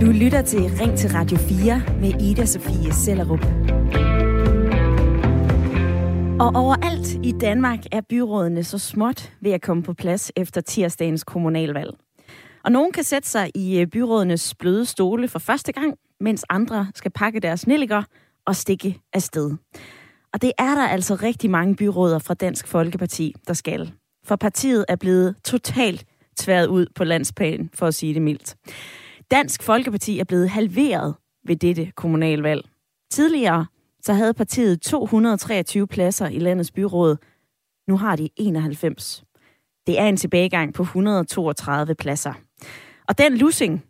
Du lytter til Ring til Radio 4 med Ida Sofie Sellerup. Og overalt i Danmark er byrådene så småt ved at komme på plads efter tirsdagens kommunalvalg. Og nogen kan sætte sig i øh, byrådenes bløde stole for første gang, mens andre skal pakke deres nelliker og stikke afsted. Og det er der altså rigtig mange byråder fra Dansk Folkeparti, der skal. For partiet er blevet totalt tværet ud på landsplan, for at sige det mildt. Dansk Folkeparti er blevet halveret ved dette kommunalvalg. Tidligere så havde partiet 223 pladser i landets byråd. Nu har de 91. Det er en tilbagegang på 132 pladser. Og den lussing,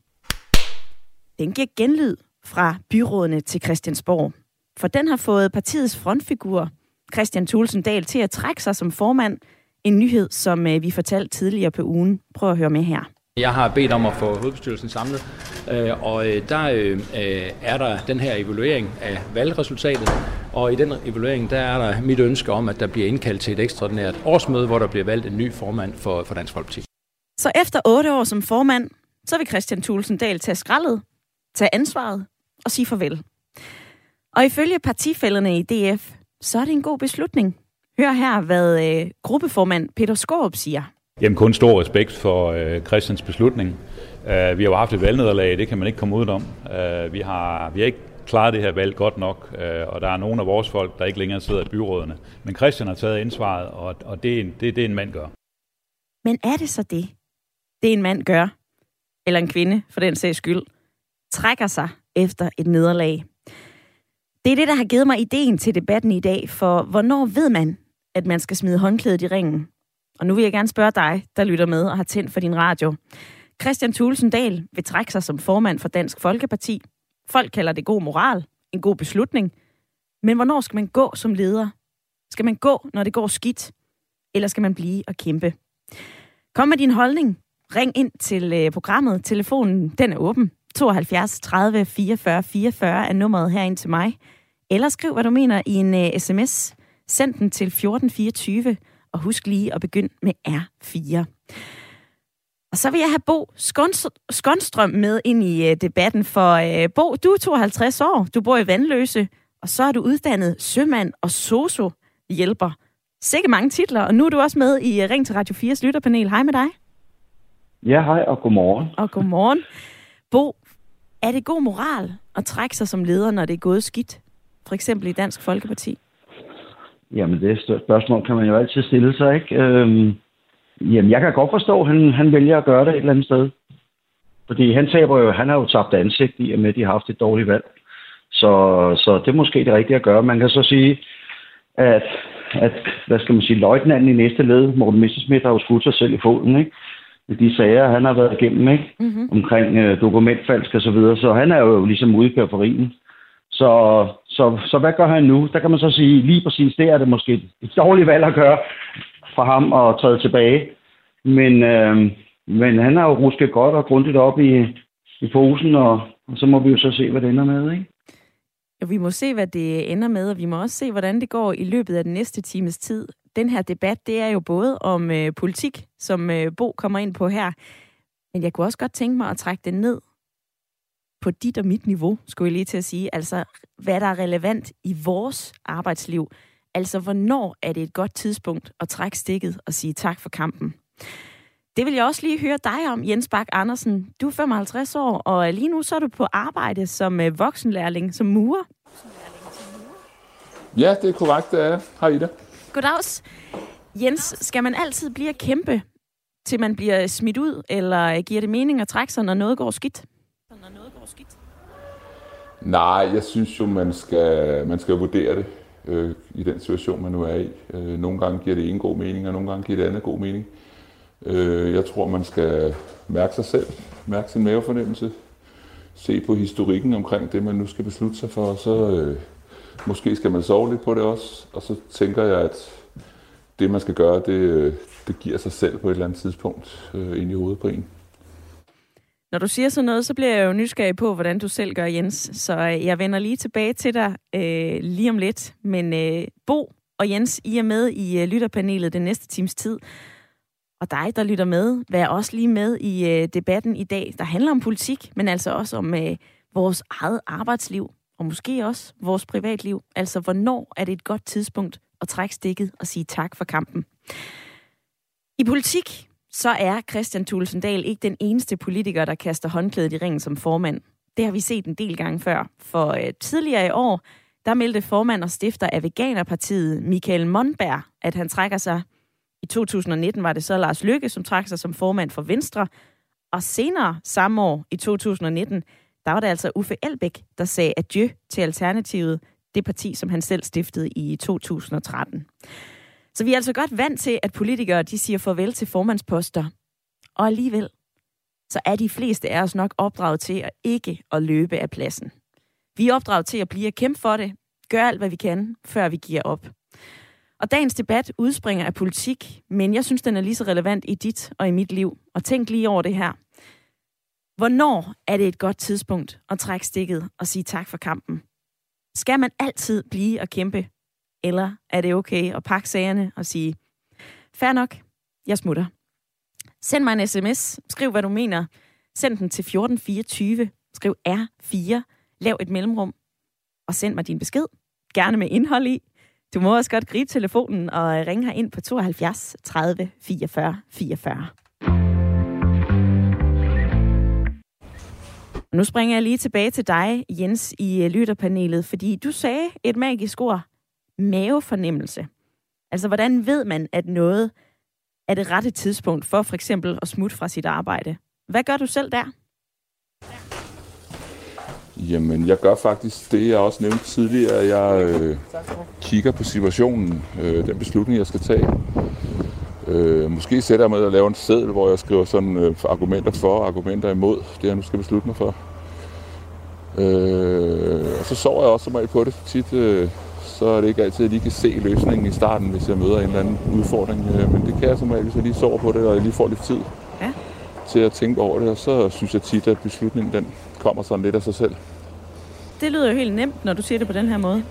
den giver genlyd fra byrådene til Christiansborg. For den har fået partiets frontfigur, Christian Thulsen Dahl, til at trække sig som formand. En nyhed, som øh, vi fortalte tidligere på ugen. Prøv at høre med her. Jeg har bedt om at få hovedbestyrelsen samlet, øh, og øh, der er der den her evaluering af valgresultatet, og i den evaluering der er der mit ønske om, at der bliver indkaldt til et ekstraordinært årsmøde, hvor der bliver valgt en ny formand for, for Dansk Folkeparti. Så efter otte år som formand, så vil Christian Thulsen Dahl tage skraldet, tage ansvaret og sige farvel. Og ifølge partifælderne i DF, så er det en god beslutning. Hør her, hvad øh, gruppeformand Peter Skorup siger. Jamen kun stor respekt for øh, Christians beslutning. Uh, vi har jo haft et valgnederlag, det kan man ikke komme ud om. Uh, vi, har, vi har ikke klaret det her valg godt nok, uh, og der er nogle af vores folk, der ikke længere sidder i byrådene. Men Christian har taget ansvaret, og, og det, er en, det, det er en mand gør. Men er det så det, det en mand gør, eller en kvinde for den sags skyld, trækker sig efter et nederlag? Det er det, der har givet mig ideen til debatten i dag, for hvornår ved man, at man skal smide håndklædet i ringen? Og nu vil jeg gerne spørge dig, der lytter med og har tændt for din radio. Christian Thulesen Dahl vil trække sig som formand for Dansk Folkeparti. Folk kalder det god moral, en god beslutning. Men hvornår skal man gå som leder? Skal man gå, når det går skidt? Eller skal man blive og kæmpe? Kom med din holdning. Ring ind til øh, programmet. Telefonen den er åben. 72 30 44 44 er nummeret herind til mig. Eller skriv, hvad du mener i en øh, uh, sms. Send den til 1424, og husk lige at begynde med R4. Og så vil jeg have Bo Skånstrøm med ind i uh, debatten, for uh, Bo, du er 52 år, du bor i Vandløse, og så er du uddannet sømand og soso-hjælper. Sikke mange titler, og nu er du også med i Ring til Radio 4's lytterpanel. Hej med dig. Ja, hej og godmorgen. Og godmorgen. Bo, er det god moral at trække sig som leder, når det er gået skidt? For eksempel i Dansk Folkeparti? Jamen, det spørgsmål kan man jo altid stille sig, ikke? Øhm, jamen, jeg kan godt forstå, at han, han vælger at gøre det et eller andet sted. Fordi han taber jo, han har jo tabt ansigt i, at med, de har haft et dårligt valg. Så, så det er måske det rigtige at gøre. Man kan så sige, at, at hvad skal man sige, løjtnanden i næste led, Morten Messerschmidt, har jo skudt sig selv i foden, ikke? de sager, han har været igennem, ikke? Mm-hmm. Omkring øh, dokumentfalsk og så videre. Så han er jo ligesom ude i periferien. Så, så, så hvad gør han nu? Der kan man så sige, lige præcis det er det måske et dårligt valg at gøre for ham at træde tilbage. Men, øh, men han har jo rusket godt og grundigt op i, i posen, og, og så må vi jo så se, hvad det ender med, ikke? Vi må se, hvad det ender med, og vi må også se, hvordan det går i løbet af den næste times tid den her debat, det er jo både om øh, politik, som øh, Bo kommer ind på her, men jeg kunne også godt tænke mig at trække det ned på dit og mit niveau, skulle jeg lige til at sige. Altså, hvad der er relevant i vores arbejdsliv. Altså, hvornår er det et godt tidspunkt at trække stikket og sige tak for kampen? Det vil jeg også lige høre dig om, Jens Bak Andersen. Du er 55 år, og lige nu så er du på arbejde som øh, voksenlærling, som murer. Ja, det er korrekt, det er. Hej Ida. Goddags. Jens, skal man altid blive at kæmpe, til man bliver smidt ud, eller giver det mening at trække sig, når noget går skidt? Når noget går skidt? Nej, jeg synes jo, man skal, man skal vurdere det øh, i den situation, man nu er i. Øh, nogle gange giver det en god mening, og nogle gange giver det andet god mening. Øh, jeg tror, man skal mærke sig selv, mærke sin mavefornemmelse, se på historikken omkring det, man nu skal beslutte sig for, og så øh, Måske skal man sove lidt på det også, og så tænker jeg, at det man skal gøre, det, øh, det giver sig selv på et eller andet tidspunkt øh, ind i hovedet på en. Når du siger sådan noget, så bliver jeg jo nysgerrig på, hvordan du selv gør, Jens. Så øh, jeg vender lige tilbage til dig øh, lige om lidt. Men øh, Bo og Jens, I er med i øh, lytterpanelet den næste times tid. Og dig, der lytter med, vær også lige med i øh, debatten i dag, der handler om politik, men altså også om øh, vores eget arbejdsliv, og måske også vores privatliv. Altså, hvornår er det et godt tidspunkt at trække stikket og sige tak for kampen? I politik, så er Christian Tulsendal ikke den eneste politiker, der kaster håndklædet i ringen som formand. Det har vi set en del gange før. For øh, tidligere i år, der meldte formand og stifter af Veganerpartiet, Michael Monberg, at han trækker sig. I 2019 var det så Lars Lykke, som trak sig som formand for Venstre. Og senere samme år, i 2019, der var det altså Uffe Elbæk, der sagde adieu til Alternativet, det parti, som han selv stiftede i 2013. Så vi er altså godt vant til, at politikere de siger farvel til formandsposter. Og alligevel, så er de fleste af os nok opdraget til at ikke at løbe af pladsen. Vi er opdraget til at blive at kæmpe for det, gøre alt, hvad vi kan, før vi giver op. Og dagens debat udspringer af politik, men jeg synes, den er lige så relevant i dit og i mit liv. Og tænk lige over det her. Hvornår er det et godt tidspunkt at trække stikket og sige tak for kampen? Skal man altid blive og kæmpe? Eller er det okay at pakke sagerne og sige, fair nok, jeg smutter. Send mig en sms, skriv hvad du mener. Send den til 1424, skriv R4, lav et mellemrum, og send mig din besked. Gerne med indhold i. Du må også godt gribe telefonen og øh, ringe her ind på 72 30 44 44. Nu springer jeg lige tilbage til dig, Jens, i øh, lytterpanelet, fordi du sagde et magisk ord, mavefornemmelse. Altså, hvordan ved man, at noget er det rette tidspunkt for for eksempel at smutte fra sit arbejde? Hvad gør du selv der? Jamen, jeg gør faktisk det, jeg også nævnte tidligere. Jeg øh, kigger på situationen, øh, den beslutning, jeg skal tage. Øh, måske sætter jeg mig og laver en seddel, hvor jeg skriver sådan øh, argumenter for og argumenter imod det, jeg nu skal beslutte mig for. Øh, og så sover jeg også som på det. Tit øh, så er det ikke altid, at jeg lige kan se løsningen i starten, hvis jeg møder en eller anden udfordring. Øh, men det kan jeg som regel, hvis jeg lige sover på det, og jeg lige får lidt tid ja. til at tænke over det. Og så synes jeg tit, at beslutningen den kommer sådan lidt af sig selv. Det lyder jo helt nemt, når du siger det på den her måde.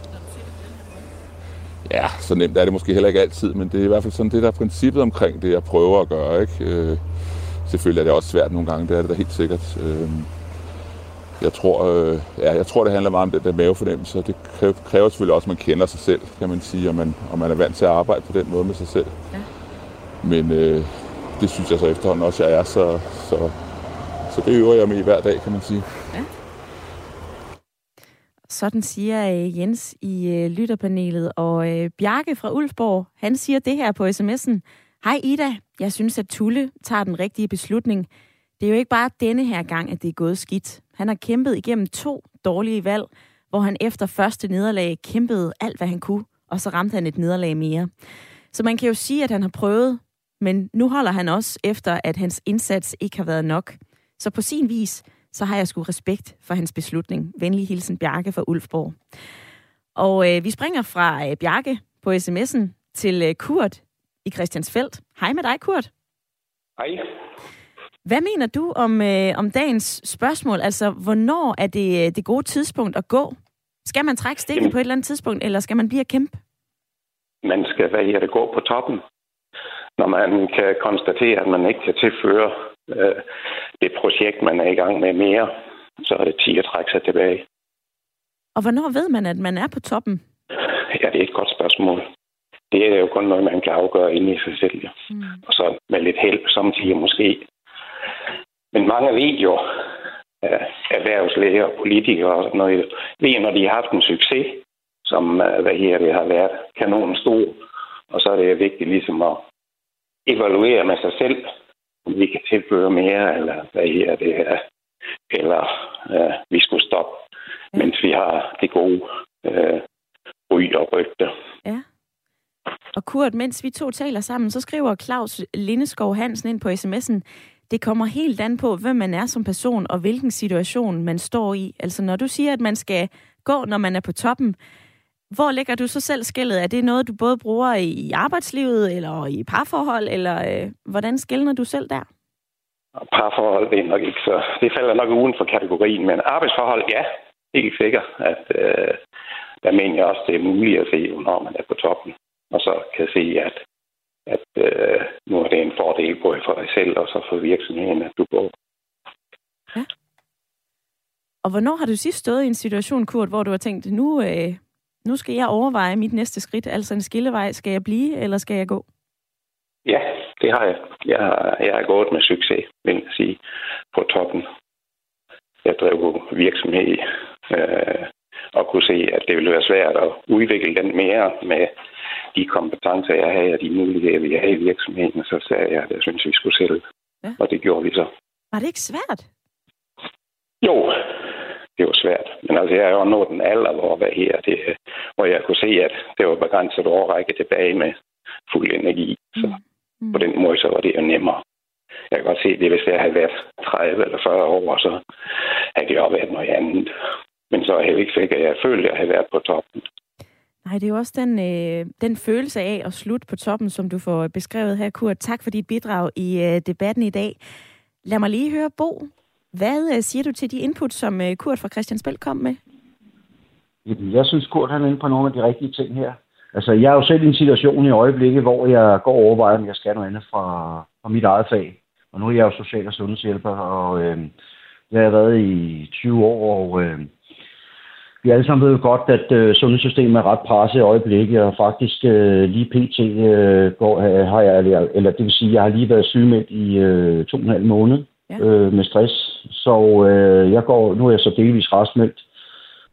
Ja, så nemt er det måske heller ikke altid, men det er i hvert fald sådan det, der er princippet omkring det, jeg prøver at gøre. Ikke? Øh, selvfølgelig er det også svært nogle gange, det er det da helt sikkert. Øh, jeg tror, øh, ja, jeg tror, det handler meget om den der mavefornemmelse, og det kræver, selvfølgelig også, at man kender sig selv, kan man sige, og man, og man er vant til at arbejde på den måde med sig selv. Ja. Men øh, det synes jeg så efterhånden også, jeg er, så, så, så det øver jeg mig i hver dag, kan man sige. Ja. Sådan siger øh, Jens i øh, lytterpanelet. Og øh, Bjarke fra Ulfborg, han siger det her på sms'en. Hej Ida, jeg synes, at Tulle tager den rigtige beslutning. Det er jo ikke bare denne her gang, at det er gået skidt. Han har kæmpet igennem to dårlige valg, hvor han efter første nederlag kæmpede alt, hvad han kunne, og så ramte han et nederlag mere. Så man kan jo sige, at han har prøvet, men nu holder han også efter, at hans indsats ikke har været nok. Så på sin vis, så har jeg sgu respekt for hans beslutning. Venlig hilsen Bjarke fra Ulfborg. Og øh, vi springer fra øh, Bjarke på sms'en til øh, Kurt i Christiansfeldt. Hej med dig, Kurt. Hej. Hvad mener du om, øh, om dagens spørgsmål? Altså, hvornår er det øh, det gode tidspunkt at gå? Skal man trække stikket Jamen, på et eller andet tidspunkt, eller skal man blive at kæmpe? Man skal, hvad her, det gå på toppen. Når man kan konstatere, at man ikke kan tilføre øh, det projekt, man er i gang med mere, så er det tid at trække sig tilbage. Og hvornår ved man, at man er på toppen? Ja, det er et godt spørgsmål. Det er jo kun noget, man kan afgøre inde i sig selv. Mm. Og så med lidt hjælp samtidig måske men mange ved jo, erhvervslæger og politikere og sådan noget, ved, når de har haft en succes, som øh, hvad her, det har været kanon stor, og så er det vigtigt ligesom at evaluere med sig selv, om vi kan tilføre mere, eller hvad her det er, eller øh, vi skulle stoppe, ja. mens vi har det gode øh, ry og rygte. Ja. Og Kurt, mens vi to taler sammen, så skriver Claus Lindeskov Hansen ind på sms'en, det kommer helt an på, hvem man er som person, og hvilken situation man står i. Altså når du siger, at man skal gå, når man er på toppen, hvor lægger du så selv skillet? Er det noget, du både bruger i arbejdslivet, eller i parforhold, eller øh, hvordan skældner du selv der? Parforhold, det er nok ikke så... Det falder nok uden for kategorien, men arbejdsforhold, ja, helt sikkert, at øh, der mener jeg også, det er muligt at se, når man er på toppen, og så kan se, at at øh, nu er det en fordel både for dig selv og så for virksomheden, at du går. Ja. Og hvornår har du sidst stået i en situation, Kurt, hvor du har tænkt, nu, øh, nu skal jeg overveje mit næste skridt, altså en skillevej. Skal jeg blive, eller skal jeg gå? Ja, det har jeg. Jeg, jeg har gået med succes, vil jeg sige, på toppen. Jeg drev virksomhed øh, og kunne se, at det ville være svært at udvikle den mere med de kompetencer, jeg havde, og de muligheder, vi havde i virksomheden. Så sagde jeg, at jeg synes, vi skulle sælge. Ja. Og det gjorde vi så. Var det ikke svært? Jo, det var svært. Men altså, jeg er jo nået den alder, hvor, hvad her, det, hvor jeg kunne se, at det var begrænset overrække tilbage med fuld energi. Så mm. på den måde, så var det jo nemmere. Jeg kan godt se det, hvis jeg havde været 30 eller 40 år, så havde det jo været noget andet. Men så er jeg ikke sikker, at jeg følte, at jeg havde været på toppen. Nej, det er jo også den, øh, den følelse af at slutte på toppen, som du får beskrevet her, Kurt. Tak for dit bidrag i øh, debatten i dag. Lad mig lige høre, Bo, hvad øh, siger du til de input, som øh, Kurt fra Christiansbæl kom med? Jeg synes, Kurt han er inde på nogle af de rigtige ting her. Altså, jeg er jo selv i en situation i øjeblikket, hvor jeg går og overvejer, om jeg skal noget andet fra, fra mit eget fag. Og nu er jeg jo social- og sundhedshjælper, og øh, jeg har været i 20 år, og øh, vi alle sammen ved jo godt, at øh, sundhedssystemet er ret presset i øjeblikket, og faktisk øh, lige pt. Øh, går, har jeg, eller, eller det vil sige, jeg har lige været sygemeldt i øh, to og en halv måned ja. øh, med stress. Så øh, jeg går, nu er jeg så delvis restmeldt,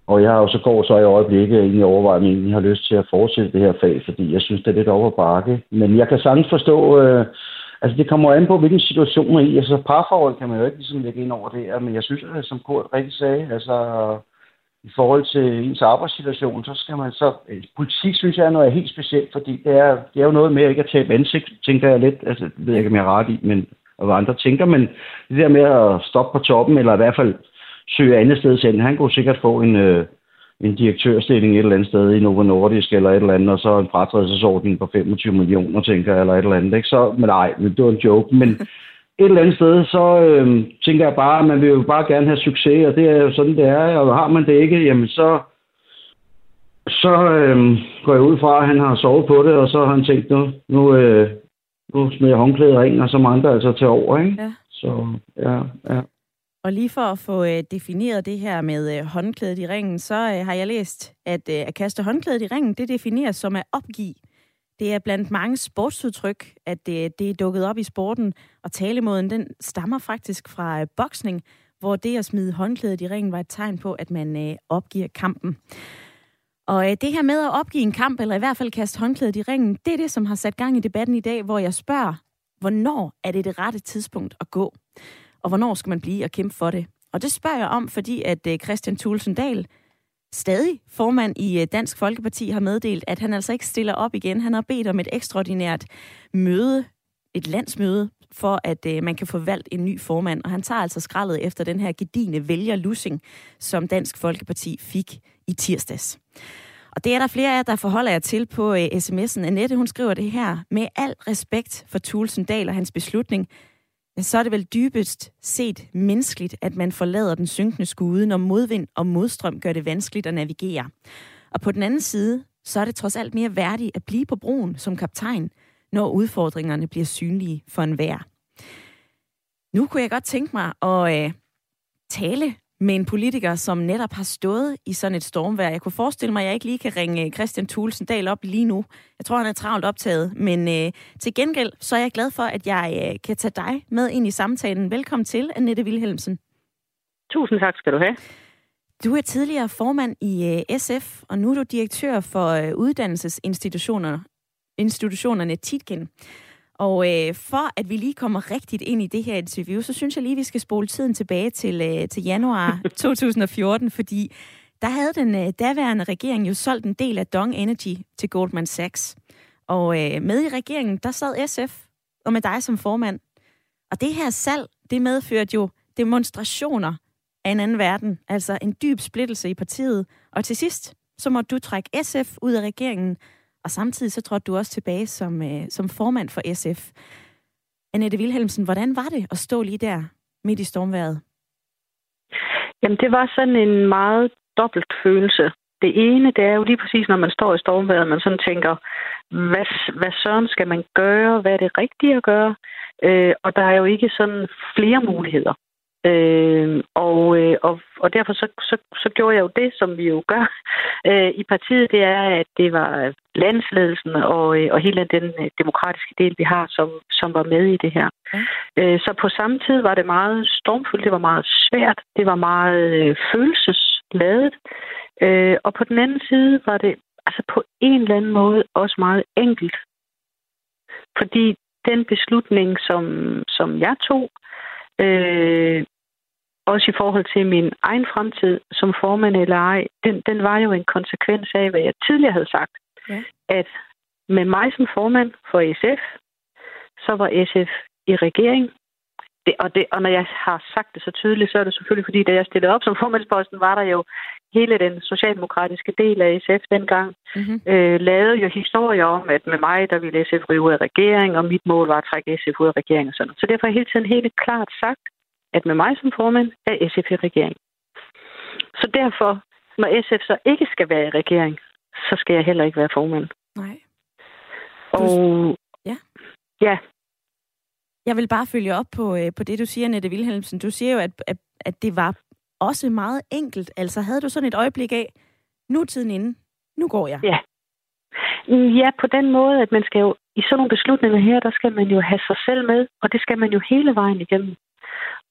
og jeg har også går så i øjeblikket egentlig overvejet, om jeg har lyst til at fortsætte det her fag, fordi jeg synes, det er lidt over bakke. Men jeg kan sagtens forstå, øh, altså det kommer an på, hvilken situation er i. Altså parforhold kan man jo ikke ligesom lægge ind over det, men jeg synes, som Kurt rigtig sagde, altså i forhold til ens arbejdssituation, så skal man så... Øh, politik synes jeg er noget helt specielt, fordi det er, det er jo noget med ikke at tabe ansigt, tænker jeg lidt. Altså, det ved jeg ikke, om jeg er ret i, men og hvad andre tænker, men det der med at stoppe på toppen, eller i hvert fald søge andet sted hen, han kunne sikkert få en, øh, en direktørstilling et eller andet sted i Novo Nordisk eller et eller andet, og så en fratrædelsesordning på 25 millioner, tænker jeg, eller et eller andet. Ikke? Så, men nej, det var en joke. Men et eller andet sted, så øh, tænker jeg bare, at man vil jo bare gerne have succes, og det er jo sådan, det er. Og har man det ikke, jamen så, så øh, går jeg ud fra, at han har sovet på det, og så har han tænkt, nu, nu, øh, nu smider jeg håndklædet og ringen, og så må andre altså til over, ikke? Ja. Så, ja, ja. Og lige for at få øh, defineret det her med øh, håndklædet i ringen, så øh, har jeg læst, at øh, at kaste håndklædet i ringen, det defineres som at opgive. Det er blandt mange sportsudtryk, at det, det er dukket op i sporten, og talemåden den stammer faktisk fra øh, boksning, hvor det at smide håndklædet i ringen var et tegn på, at man øh, opgiver kampen. Og øh, det her med at opgive en kamp, eller i hvert fald kaste håndklædet i ringen, det er det, som har sat gang i debatten i dag, hvor jeg spørger, hvornår er det det rette tidspunkt at gå? Og hvornår skal man blive og kæmpe for det? Og det spørger jeg om, fordi at øh, Christian Thulsen Dahl, stadig formand i øh, Dansk Folkeparti, har meddelt, at han altså ikke stiller op igen. Han har bedt om et ekstraordinært møde, et landsmøde, for at øh, man kan få valgt en ny formand. Og han tager altså skraldet efter den her gedigende vælgerlussing, som Dansk Folkeparti fik i tirsdags. Og det er der flere af jer, der forholder jer til på øh, sms'en. Annette, hun skriver det her. Med al respekt for Tulsendal og hans beslutning, så er det vel dybest set menneskeligt, at man forlader den synkende skude, når modvind og modstrøm gør det vanskeligt at navigere. Og på den anden side, så er det trods alt mere værdigt at blive på broen som kaptajn, når udfordringerne bliver synlige for enhver. Nu kunne jeg godt tænke mig at øh, tale med en politiker, som netop har stået i sådan et stormvejr. Jeg kunne forestille mig, at jeg ikke lige kan ringe Christian Thulsen Dahl op lige nu. Jeg tror, han er travlt optaget, men øh, til gengæld så er jeg glad for, at jeg øh, kan tage dig med ind i samtalen. Velkommen til, Annette Wilhelmsen. Tusind tak skal du have. Du er tidligere formand i øh, SF, og nu er du direktør for øh, uddannelsesinstitutionerne institutionerne Titgen. Og øh, for at vi lige kommer rigtigt ind i det her interview, så synes jeg lige, vi skal spole tiden tilbage til, øh, til januar 2014, fordi der havde den øh, daværende regering jo solgt en del af Dong Energy til Goldman Sachs. Og øh, med i regeringen, der sad SF, og med dig som formand. Og det her salg, det medførte jo demonstrationer af en anden verden, altså en dyb splittelse i partiet. Og til sidst, så må du trække SF ud af regeringen, og samtidig så trådte du også tilbage som, øh, som formand for SF. Annette Wilhelmsen, hvordan var det at stå lige der midt i stormværet? Jamen, det var sådan en meget dobbelt følelse. Det ene, det er jo lige præcis, når man står i stormværet, man sådan tænker, hvad, hvad søren skal man gøre? Hvad er det rigtige at gøre? Øh, og der er jo ikke sådan flere muligheder. Øh, og, øh, og, og derfor så, så, så gjorde jeg jo det, som vi jo gør øh, i partiet, det er, at det var landsledelsen og, øh, og hele den øh, demokratiske del, vi har, som, som var med i det her. Ja. Øh, så på samme tid var det meget stormfuldt, det var meget svært, det var meget øh, følelsesladet. Øh, og på den anden side var det altså på en eller anden måde også meget enkelt. Fordi den beslutning, som, som jeg tog, øh, også i forhold til min egen fremtid som formand eller ej, den, den var jo en konsekvens af, hvad jeg tidligere havde sagt. Ja. At med mig som formand for SF, så var SF i regering. Det, og, det, og når jeg har sagt det så tydeligt, så er det selvfølgelig, fordi da jeg stillede op som formandsposten, var der jo hele den socialdemokratiske del af SF dengang, mm-hmm. øh, lavede jo historier om, at med mig, der ville SF ryge ud af regering, og mit mål var at trække SF ud af regering og sådan Så derfor har jeg hele tiden helt klart sagt, at med mig som formand er SF i regering. Så derfor, når SF så ikke skal være i regering, så skal jeg heller ikke være formand. Nej. Og ja. ja. Jeg vil bare følge op på, øh, på det, du siger, Nette Wilhelmsen. Du siger jo, at, at, at det var også meget enkelt. Altså havde du sådan et øjeblik af, nu er tiden inde, nu går jeg. Ja. Ja, på den måde, at man skal jo, i sådan nogle beslutninger her, der skal man jo have sig selv med, og det skal man jo hele vejen igennem.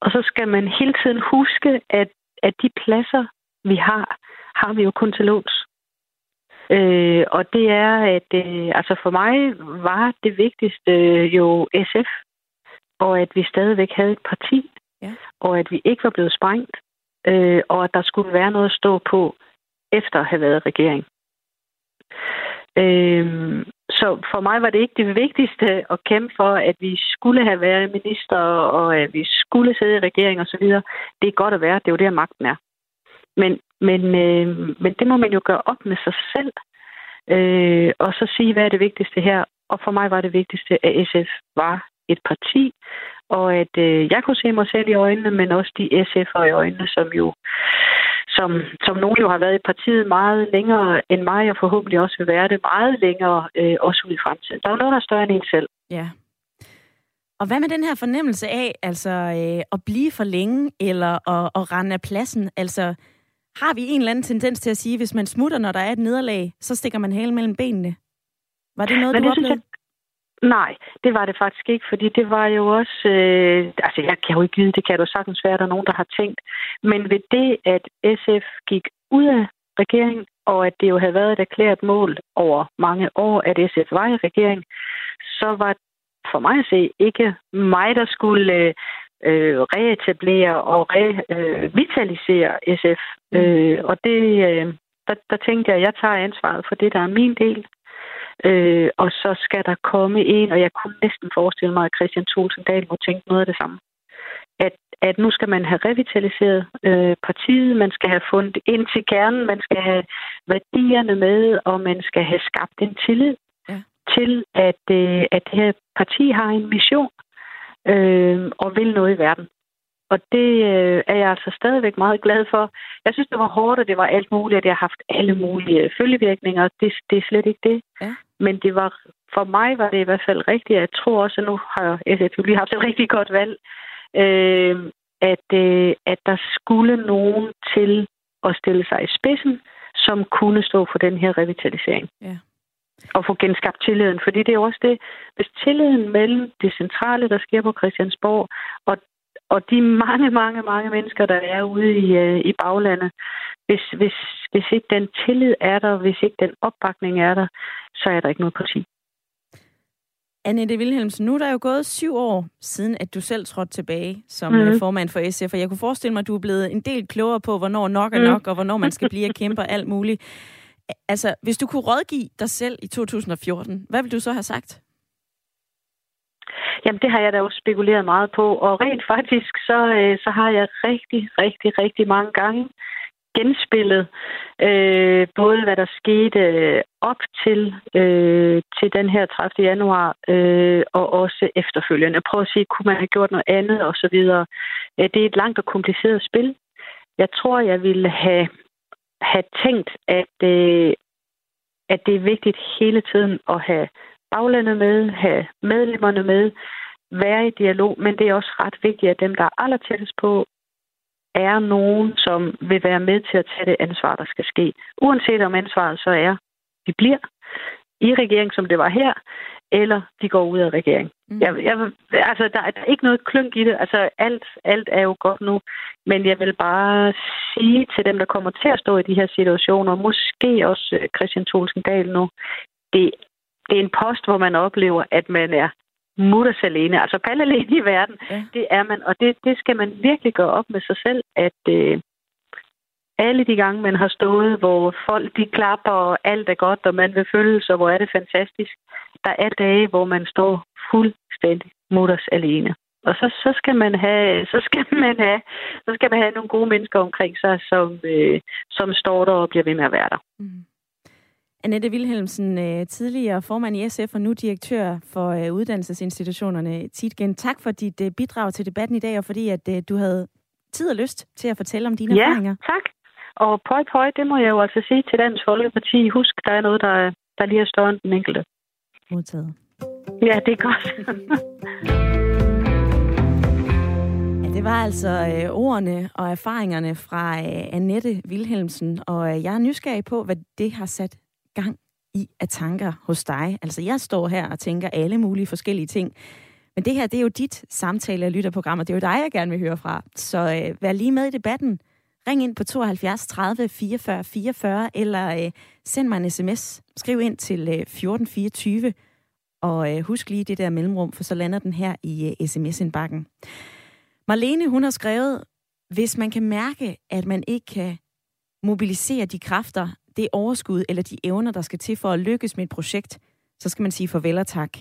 Og så skal man hele tiden huske, at, at de pladser, vi har, har vi jo kun til låns. Øh, og det er, at øh, altså for mig var det vigtigste øh, jo SF, og at vi stadigvæk havde et parti, ja. og at vi ikke var blevet sprængt, øh, og at der skulle være noget at stå på efter at have været regering. Øh, så for mig var det ikke det vigtigste at kæmpe for, at vi skulle have været minister, og at vi skulle sidde i regering osv. Det er godt at være, det er jo der magten er. Men, men, øh, men det må man jo gøre op med sig selv, øh, og så sige, hvad er det vigtigste her. Og for mig var det vigtigste, at SF var et parti, og at øh, jeg kunne se mig selv i øjnene, men også de SF'er i øjnene, som jo som, som nogen jo har været i partiet meget længere end mig, og forhåbentlig også vil være det meget længere, øh, også ud i fremtiden. Der er jo noget, der er større end en selv. Ja. Og hvad med den her fornemmelse af altså øh, at blive for længe, eller at, at rende af pladsen? Altså, har vi en eller anden tendens til at sige, hvis man smutter, når der er et nederlag, så stikker man hælen mellem benene? Var det noget, Men du det oplevede? Nej, det var det faktisk ikke, fordi det var jo også... Øh, altså, jeg kan jo ikke vide, det kan jo sagtens være, at der er nogen, der har tænkt. Men ved det, at SF gik ud af regeringen, og at det jo havde været et erklæret mål over mange år, at SF var i regering, så var for mig at se ikke mig, der skulle øh, reetablere og revitalisere øh, SF. Mm. Øh, og det, øh, der, der tænkte jeg, at jeg tager ansvaret for det, der er min del. Øh, og så skal der komme en, og jeg kunne næsten forestille mig, at Christian Thulsen Dahl må tænke noget af det samme. At, at nu skal man have revitaliseret øh, partiet, man skal have fundet ind til kernen, man skal have værdierne med, og man skal have skabt en tillid ja. til, at, øh, at det her parti har en mission øh, og vil noget i verden. Og det øh, er jeg altså stadigvæk meget glad for. Jeg synes, det var hårdt, og det var alt muligt, at jeg har haft alle mulige følgevirkninger. Det, det er slet ikke det. Ja. Men det var, for mig var det i hvert fald rigtigt. Jeg tror også, at nu har SF lige haft et rigtig godt valg, øh, at, øh, at der skulle nogen til at stille sig i spidsen, som kunne stå for den her revitalisering. Ja. Og få genskabt tilliden. Fordi det er jo også det, hvis tilliden mellem det centrale, der sker på Christiansborg, og og de mange, mange, mange mennesker, der er ude i, øh, i baglandet, hvis, hvis, hvis ikke den tillid er der, hvis ikke den opbakning er der, så er der ikke noget parti. Annette Wilhelmsen, nu er der jo gået syv år siden, at du selv trådte tilbage som mm. formand for SF, og jeg kunne forestille mig, at du er blevet en del klogere på, hvornår nok er mm. nok, og hvornår man skal blive og kæmpe og alt muligt. Altså, hvis du kunne rådgive dig selv i 2014, hvad ville du så have sagt? Jamen, det har jeg da også spekuleret meget på, og rent faktisk, så, øh, så har jeg rigtig, rigtig, rigtig mange gange genspillet øh, både hvad der skete øh, op til, øh, til den her 30. januar, øh, og også efterfølgende. Prøv at sige, kunne man have gjort noget andet og så videre. det er et langt og kompliceret spil. Jeg tror, jeg ville have have tænkt, at, øh, at det er vigtigt hele tiden at have baglandet med, have medlemmerne med, være i dialog, men det er også ret vigtigt, at dem, der er allertættest på, er nogen, som vil være med til at tage det ansvar, der skal ske. Uanset om ansvaret så er, vi bliver i regering, som det var her, eller de går ud af regering. Mm. Jeg, jeg, altså, der, der er ikke noget klønk i det. Altså, alt, alt er jo godt nu. Men jeg vil bare sige til dem, der kommer til at stå i de her situationer, måske også øh, Christian Thulsen Dahl nu, det, det er en post, hvor man oplever, at man er mutters alene. Altså palle alene i verden. Ja. Det er man, og det, det skal man virkelig gøre op med sig selv, at øh, alle de gange, man har stået, hvor folk de klapper, og alt er godt, og man vil føle sig, hvor er det fantastisk. Der er dage, hvor man står fuldstændig mutters alene. Og så, så skal man have, så skal man have, så skal man have nogle gode mennesker omkring sig, som, øh, som står der og bliver ved med at være der. Mm. Annette Wilhelmsen, øh, tidligere formand i SF og nu direktør for øh, uddannelsesinstitutionerne Titgen. Tak for dit øh, bidrag til debatten i dag, og fordi at du havde tid og lyst til at fortælle om dine ja, erfaringer. tak. Og pøj, pøj, det må jeg jo altså sige til Dansk Folkeparti. Husk, der er noget, der, der lige er større end den enkelte. Modtaget. Ja, det er godt. det var altså øh, ordene og erfaringerne fra øh, Annette Wilhelmsen, og øh, jeg er nysgerrig på, hvad det har sat gang i af tanker hos dig. Altså, jeg står her og tænker alle mulige forskellige ting. Men det her, det er jo dit samtale- og lytterprogram, og det er jo dig, jeg gerne vil høre fra. Så øh, vær lige med i debatten. Ring ind på 72 30 44 44, eller øh, send mig en sms. Skriv ind til øh, 1424, og øh, husk lige det der mellemrum, for så lander den her i øh, sms-indbakken. Marlene, hun har skrevet, hvis man kan mærke, at man ikke kan mobilisere de kræfter, det overskud eller de evner, der skal til for at lykkes med et projekt, så skal man sige farvel og tak.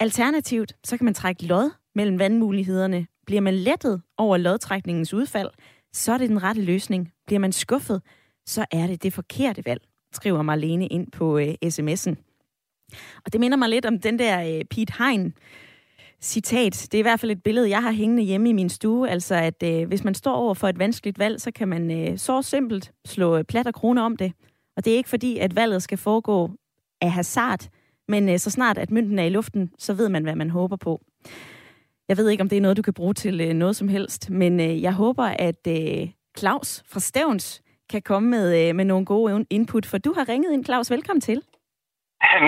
Alternativt, så kan man trække lod mellem vandmulighederne. Bliver man lettet over lodtrækningens udfald, så er det den rette løsning. Bliver man skuffet, så er det det forkerte valg, skriver Marlene ind på øh, sms'en. Og det minder mig lidt om den der øh, Pete Hein citat. Det er i hvert fald et billede, jeg har hængende hjemme i min stue. Altså, at øh, hvis man står over for et vanskeligt valg, så kan man øh, så simpelt slå øh, plat og krone om det. Og det er ikke fordi, at valget skal foregå af hasard, men øh, så snart at mønten er i luften, så ved man, hvad man håber på. Jeg ved ikke, om det er noget, du kan bruge til øh, noget som helst, men øh, jeg håber, at Claus fra Stævns kan komme med, med nogle gode input, for du har ringet ind, Claus. Velkommen til.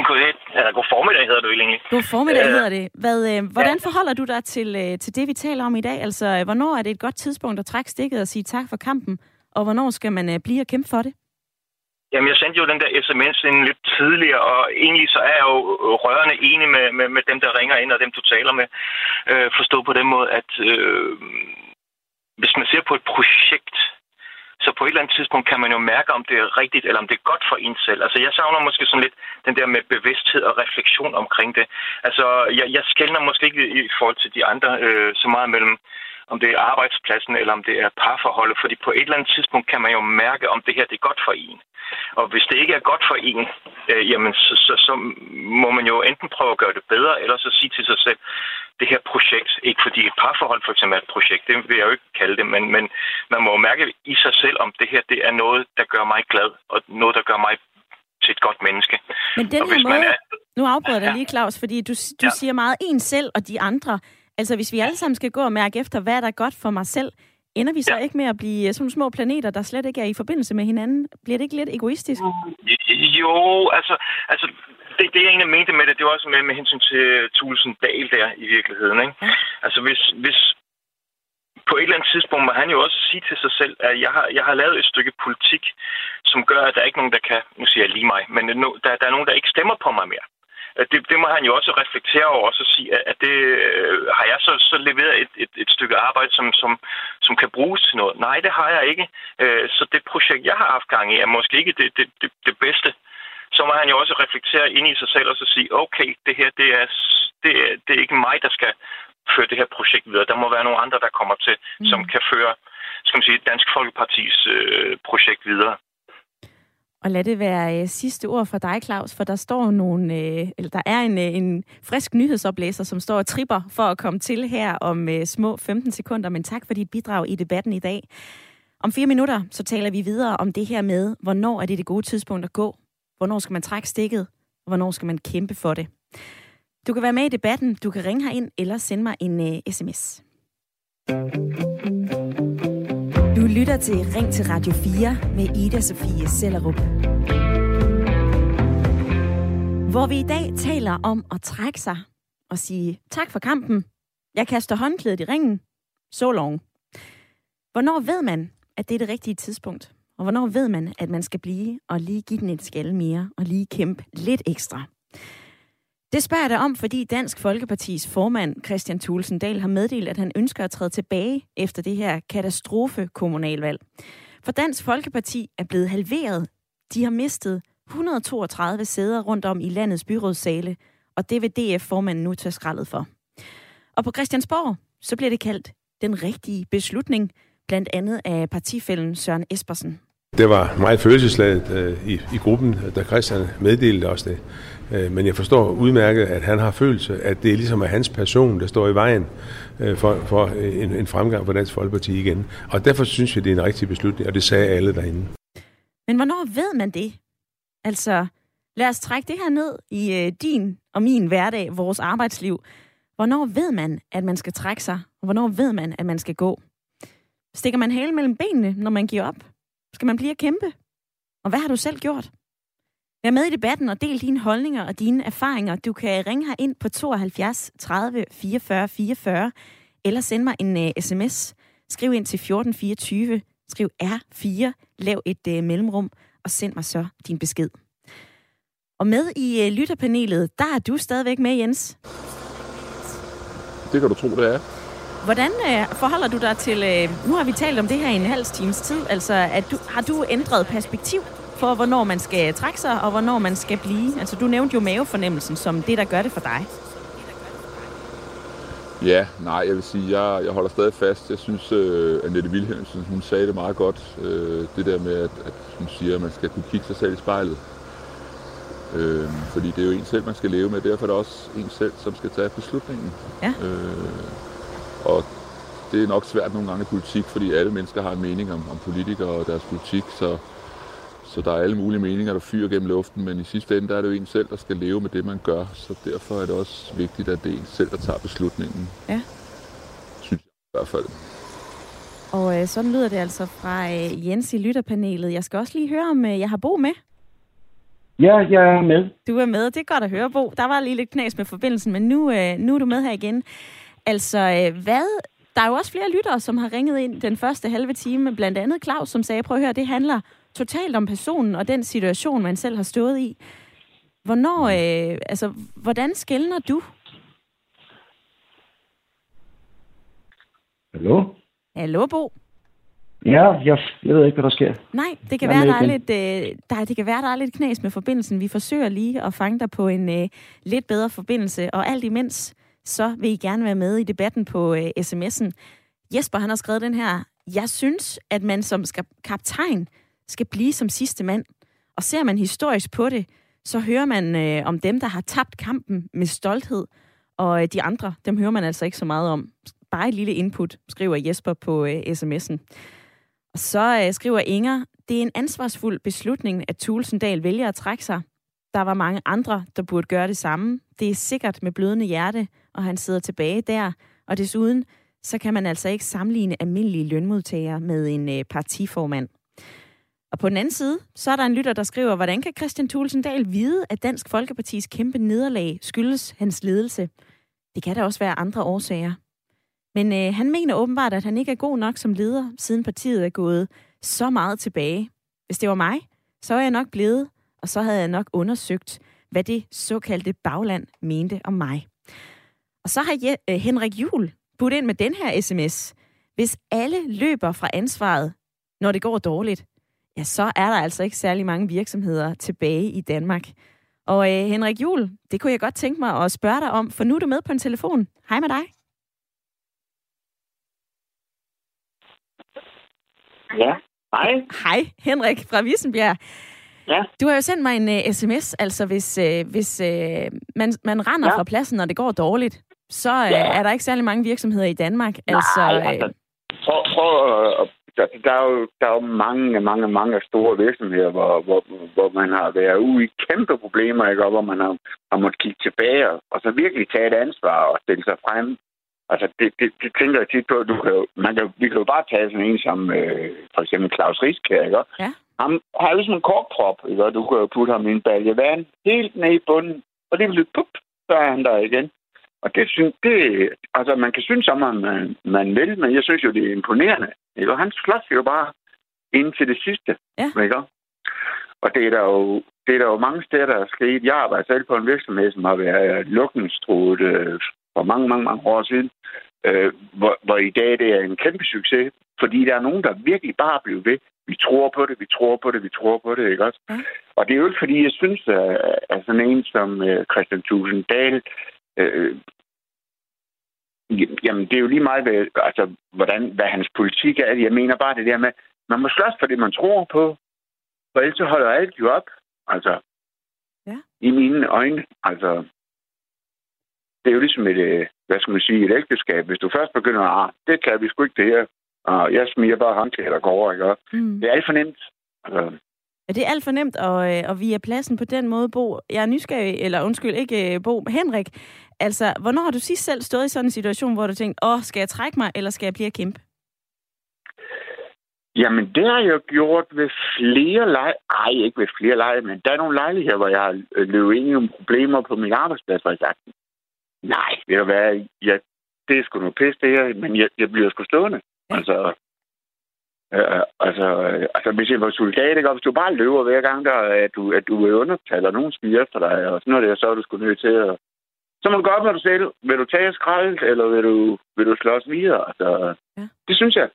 God, eller god formiddag hedder du egentlig. God formiddag hedder det. Hvad, hvordan ja. forholder du dig til, til det, vi taler om i dag? Altså, hvornår er det et godt tidspunkt at trække stikket og sige tak for kampen? Og hvornår skal man blive og kæmpe for det? Jamen, jeg sendte jo den der sms ind lidt tidligere, og egentlig så er jeg jo rørende enig med, med, med dem, der ringer ind, og dem, du taler med. Øh, forstå på den måde, at øh, hvis man ser på et projekt, så på et eller andet tidspunkt kan man jo mærke, om det er rigtigt, eller om det er godt for en selv. Altså, jeg savner måske sådan lidt den der med bevidsthed og refleksion omkring det. Altså, jeg, jeg skældner måske ikke i forhold til de andre øh, så meget mellem om det er arbejdspladsen eller om det er parforholdet, fordi på et eller andet tidspunkt kan man jo mærke, om det her det er godt for en. Og hvis det ikke er godt for en, øh, jamen så, så, så må man jo enten prøve at gøre det bedre, eller så sige til sig selv, det her projekt, ikke fordi et parforhold for eksempel er et projekt, det vil jeg jo ikke kalde det, men, men man må mærke i sig selv, om det her det er noget, der gør mig glad, og noget, der gør mig til et godt menneske. Men den her måde, er... nu afbryder jeg dig lige, Claus, fordi du, du ja. siger meget en selv og de andre. Altså, hvis vi alle sammen skal gå og mærke efter, hvad der er godt for mig selv, ender vi så ja. ikke med at blive sådan små planeter, der slet ikke er i forbindelse med hinanden? Bliver det ikke lidt egoistisk? Jo, altså, altså det, det jeg egentlig mente med det, det var også med, med hensyn til Tulsen Dahl der i virkeligheden. Ikke? Ja. Altså hvis, hvis på et eller andet tidspunkt må han jo også sige til sig selv, at jeg har, jeg har lavet et stykke politik, som gør, at der er ikke nogen, der kan, nu siger jeg lige mig, men der, der er nogen, der ikke stemmer på mig mere. Det, det må han jo også reflektere over og så sige, at det øh, har jeg så, så leveret et, et, et stykke arbejde, som, som, som kan bruges til noget. Nej, det har jeg ikke. Øh, så det projekt, jeg har haft gang i, er måske ikke det, det, det, det bedste. Så må han jo også reflektere ind i sig selv og så sige, okay, det her det er, det, er, det er ikke mig, der skal føre det her projekt videre. Der må være nogle andre, der kommer til, mm. som kan føre skal man sige, Dansk Folkepartis øh, projekt videre. Og lad det være øh, sidste ord for dig, Claus, for der står nogle, øh, eller der er en, øh, en frisk nyhedsoplæser, som står og tripper for at komme til her om øh, små 15 sekunder. Men tak for dit bidrag i debatten i dag. Om fire minutter, så taler vi videre om det her med, hvornår er det det gode tidspunkt at gå? Hvornår skal man trække stikket? Og hvornår skal man kæmpe for det? Du kan være med i debatten. Du kan ringe herind eller sende mig en øh, sms. Lytter til Ring til Radio 4 med Ida Sofie Sellerup. Hvor vi i dag taler om at trække sig og sige tak for kampen. Jeg kaster håndklædet i ringen. Så long. Hvornår ved man, at det er det rigtige tidspunkt? Og hvornår ved man, at man skal blive og lige give den et skal mere og lige kæmpe lidt ekstra? Det spørger jeg dig om, fordi Dansk Folkepartis formand Christian Thulsen Dahl har meddelt, at han ønsker at træde tilbage efter det her katastrofe kommunalvalg. For Dansk Folkeparti er blevet halveret. De har mistet 132 sæder rundt om i landets byrådssale, og det vil DF-formanden nu tage skraldet for. Og på Christiansborg, så bliver det kaldt den rigtige beslutning, blandt andet af partifælden Søren Espersen. Det var meget følelsesladet øh, i, i gruppen, da Christian meddelte os det. Øh, men jeg forstår udmærket, at han har følelse, at det ligesom er hans person, der står i vejen øh, for, for øh, en, en fremgang for Dansk Folkeparti igen. Og derfor synes jeg, det er en rigtig beslutning, og det sagde alle derinde. Men hvornår ved man det? Altså, lad os trække det her ned i øh, din og min hverdag, vores arbejdsliv. Hvornår ved man, at man skal trække sig? Og hvornår ved man, at man skal gå? Stikker man hale mellem benene, når man giver op? Skal man blive at kæmpe? Og hvad har du selv gjort? Vær med i debatten og del dine holdninger og dine erfaringer. Du kan ringe her ind på 72 30 44 44, eller sende mig en uh, sms. Skriv ind til 1424, skriv R4, lav et uh, mellemrum, og send mig så din besked. Og med i uh, lytterpanelet, der er du stadigvæk med, Jens. Det kan du tro, det er. Hvordan øh, forholder du dig til, øh, nu har vi talt om det her i en halv times tid, altså at du, har du ændret perspektiv for, hvornår man skal trække sig, og hvornår man skal blive? Altså du nævnte jo mavefornemmelsen som det, der gør det for dig. Ja, nej, jeg vil sige, jeg, jeg holder stadig fast. Jeg synes, øh, Annette Wilhelmsen, hun sagde det meget godt. Øh, det der med, at, at hun siger, at man skal kunne kigge sig selv i spejlet. Øh, fordi det er jo en selv, man skal leve med. Derfor er det også en selv, som skal tage beslutningen. Ja. Øh, og det er nok svært nogle gange i politik, fordi alle mennesker har en mening om, om politikere og deres politik, så, så der er alle mulige meninger, der fyrer gennem luften, men i sidste ende der er det jo en selv, der skal leve med det, man gør, så derfor er det også vigtigt, at det er en selv, der tager beslutningen. Ja. Synes jeg i hvert fald. Og øh, sådan lyder det altså fra øh, Jens i lytterpanelet. Jeg skal også lige høre, om øh, jeg har Bo med. Ja, jeg er med. Du er med, det er godt at høre, Bo. Der var lige lidt knas med forbindelsen, men nu, øh, nu er du med her igen. Altså, øh, hvad... Der er jo også flere lyttere, som har ringet ind den første halve time, blandt andet Claus, som sagde, prøv at høre, det handler totalt om personen og den situation, man selv har stået i. Hvornår, øh, altså, hvordan skældner du? Hallo? Hallo, Bo? Ja, jeg, jeg ved ikke, hvad der sker. Nej, det kan, Jeg være, der er lidt, øh, der, det kan være, der er lidt knas med forbindelsen. Vi forsøger lige at fange dig på en øh, lidt bedre forbindelse, og alt imens, så vil I gerne være med i debatten på øh, sms'en. Jesper, han har skrevet den her. Jeg synes, at man som skal, kaptajn skal blive som sidste mand. Og ser man historisk på det, så hører man øh, om dem, der har tabt kampen med stolthed. Og øh, de andre, dem hører man altså ikke så meget om. Bare et lille input, skriver Jesper på øh, sms'en. Og så øh, skriver Inger, det er en ansvarsfuld beslutning, at Tulsendal vælger at trække sig. Der var mange andre, der burde gøre det samme. Det er sikkert med blødende hjerte, og han sidder tilbage der. Og desuden, så kan man altså ikke sammenligne almindelige lønmodtagere med en øh, partiformand. Og på den anden side, så er der en lytter, der skriver, hvordan kan Christian Tulsendal vide, at Dansk Folkepartis kæmpe nederlag skyldes hans ledelse? Det kan da også være andre årsager. Men øh, han mener åbenbart, at han ikke er god nok som leder, siden partiet er gået så meget tilbage. Hvis det var mig, så var jeg nok blevet, og så havde jeg nok undersøgt, hvad det såkaldte bagland mente om mig. Og så har jeg, øh, Henrik Jul budt ind med den her sms. Hvis alle løber fra ansvaret, når det går dårligt, ja, så er der altså ikke særlig mange virksomheder tilbage i Danmark. Og øh, Henrik Jul, det kunne jeg godt tænke mig at spørge dig om, for nu er du med på en telefon. Hej med dig. Ja, hej. Hej, Henrik fra Vissenbjerg. Ja. Du har jo sendt mig en uh, sms, altså hvis, uh, hvis uh, man, man render Ja. fra pladsen, når det går dårligt, så uh, Ja. er der ikke særlig mange virksomheder i Danmark. Nej, altså, altså, prøv, prøv at, der, der, er jo, der er jo mange, mange, mange store virksomheder, hvor, hvor, hvor man har været ude i kæmpe problemer, ikke? Og hvor man har, har måttet kigge tilbage og, og så virkelig tage et ansvar og stille sig frem. Altså, det, det, det tænker jeg tit på. Du kan jo, man kan, vi kan jo bare tage sådan en som øh, for eksempel Claus Rieskær, ikke? Ja. Han har ligesom en korkprop, ikke? Og du kan jo putte ham i en balje vand helt ned i bunden, og det vil pup, så er han der igen. Og det synes, det, altså man kan synes om, at man, man vil, men jeg synes jo, det er imponerende. Ikke? Og han slås jo bare ind til det sidste. Ja. Ikke? Og det er, der jo, det er der jo mange steder, der er sket. Jeg arbejder selv på en virksomhed, som har været lukningstroet øh, for mange, mange, mange år siden. Øh, hvor, hvor i dag det er en kæmpe succes, fordi der er nogen, der virkelig bare bliver ved. Vi tror på det, vi tror på det, vi tror på det, ikke også? Ja. Og det er jo ikke, fordi jeg synes, at, at sådan en som øh, Christian Thulsen Dahl, øh, jamen det er jo lige meget, hvad, altså, hvordan, hvad hans politik er. Jeg mener bare det der med, man må slås for det, man tror på, for ellers så holder alt jo op. Altså, Ja. i mine øjne, altså, det er jo ligesom et, øh, hvad skal man sige, et ægteskab. Hvis du først begynder, ah, det kan vi sgu ikke det her, og jeg smiger bare håndklæder og går over, ikke? Mm. Det er alt for nemt. Altså, Ja, det er alt for nemt at, øh, at via pladsen på den måde, Bo. Jeg er nysgerrig, eller undskyld, ikke øh, Bo, Henrik. Altså, hvornår har du sidst selv stået i sådan en situation, hvor du tænkte, åh, skal jeg trække mig, eller skal jeg blive og kæmpe? Jamen, det har jeg gjort ved flere lej. Ej, ikke ved flere lej, men der er nogle lejligheder, hvor jeg har øh, løbet ind i nogle problemer på min arbejdsplads, hvor jeg sagt, nej, ved du hvad, jeg, det er sgu noget pis, det her, men jeg, jeg bliver sgu stående. Ja. Altså, øh, altså, øh, altså, hvis jeg var soldat, ikke? og hvis du bare løber hver gang, der, at du, at du er undertalt, og nogen skal efter dig, og sådan noget der, så er du sgu nødt til at... Så må du gøre op med dig selv. Vil du tage skrald, eller vil du, vil du slås videre? Altså, Ja. Det synes jeg.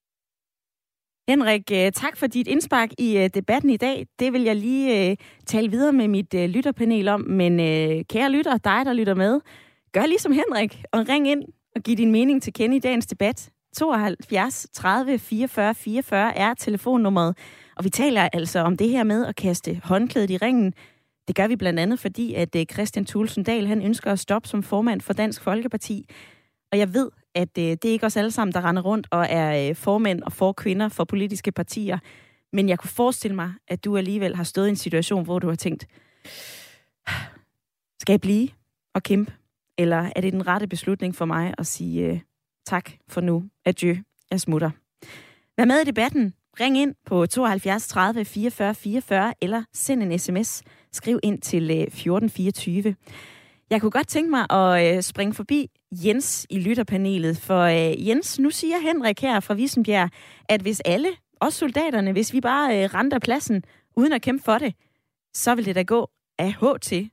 Henrik, øh, tak for dit indspark i øh, debatten i dag. Det vil jeg lige øh, tale videre med mit lytterpanel om. Men kære lytter, dig der lytter med, gør ligesom Henrik og ring ind og giv din mening til kende i dagens debat. 72 30 44 44 er telefonnummeret. Og vi taler altså om det her med at kaste håndklædet i ringen. Det gør vi blandt andet, fordi at Christian Thulsen Dahl, han ønsker at stoppe som formand for Dansk Folkeparti. Og jeg ved, at det er ikke os alle sammen, der render rundt og er formænd og forkvinder for politiske partier. Men jeg kunne forestille mig, at du alligevel har stået i en situation, hvor du har tænkt, skal jeg blive og kæmpe? Eller er det den rette beslutning for mig at sige tak for nu, adieu, jeg smutter? Vær med i debatten. Ring ind på 72 30 44 44 eller send en sms. Skriv ind til øh, 1424. Jeg kunne godt tænke mig at øh, springe forbi Jens i lytterpanelet, for øh, Jens, nu siger Henrik her fra Vissenbjerg, at hvis alle, også soldaterne, hvis vi bare renter render pladsen uden at kæmpe for det, så vil det da gå af H til.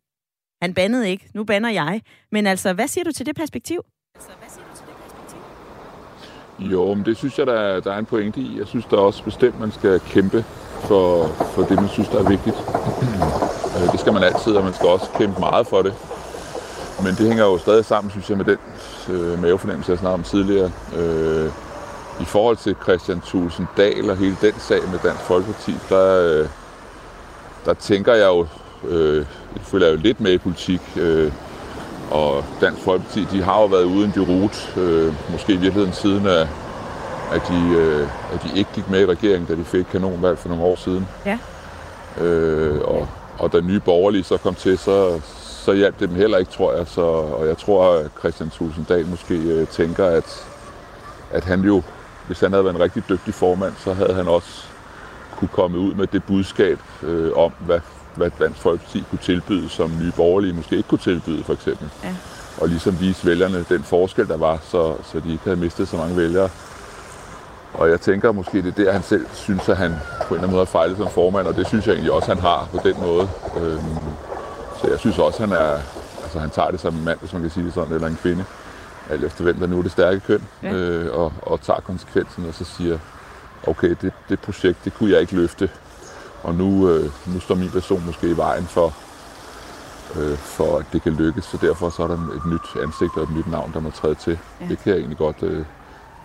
Han bandede ikke, nu banner jeg. Men altså, hvad siger du til det perspektiv? Altså, hvad siger du til det perspektiv? Jo, men det synes jeg, der der er en pointe i. Jeg synes der er også bestemt, man skal kæmpe for, for det, man synes, der er vigtigt. Øh, det skal man altid, og man skal også kæmpe meget for det. Men det hænger jo stadig sammen, synes jeg, med den øh, mavefornemmelse, jeg snakkede om tidligere. Øh, I forhold til Christian Thulsen Dahl og hele den sag med Dansk Folkeparti, der, øh, der tænker jeg jo, øh, jeg følger jo lidt med i politik, øh, og Dansk Folkeparti, de har jo været uden de rute, øh, måske i virkeligheden siden af, at de, øh, at de ikke gik med i regeringen, da de fik kanonvalg for nogle år siden. Ja. Øh, og, og da nye borgerlige så kom til, så, så hjalp det dem heller ikke, tror jeg. Så, og jeg tror, at Christian Thulsen Dahl måske øh, tænker, at, at han jo, hvis han havde været en rigtig dygtig formand, så havde han også kunne komme ud med det budskab øh, om, hvad, hvad Dansk Folkeparti kunne tilbyde, som nye borgerlige måske ikke kunne tilbyde, for eksempel. Ja. Og ligesom vise vælgerne den forskel, der var, så, så de ikke havde mistet så mange vælgere. Og jeg tænker måske, det er der, han selv synes, at han på en eller anden måde har fejlet som formand, og det synes jeg egentlig også, han har på den måde. Øhm, så jeg synes også, han er, altså han tager det som en mand, hvis man kan sige det sådan, eller en kvinde, alt efter hvem der nu er det stærke køn, Ja. øh, og, og tager konsekvensen, og så siger, okay, det, det projekt, det kunne jeg ikke løfte, og nu, øh, nu står min person måske i vejen for, øh, for at det kan lykkes, så derfor så er der et nyt ansigt og et nyt navn, der må træde til. Ja. Det kan jeg egentlig godt, øh,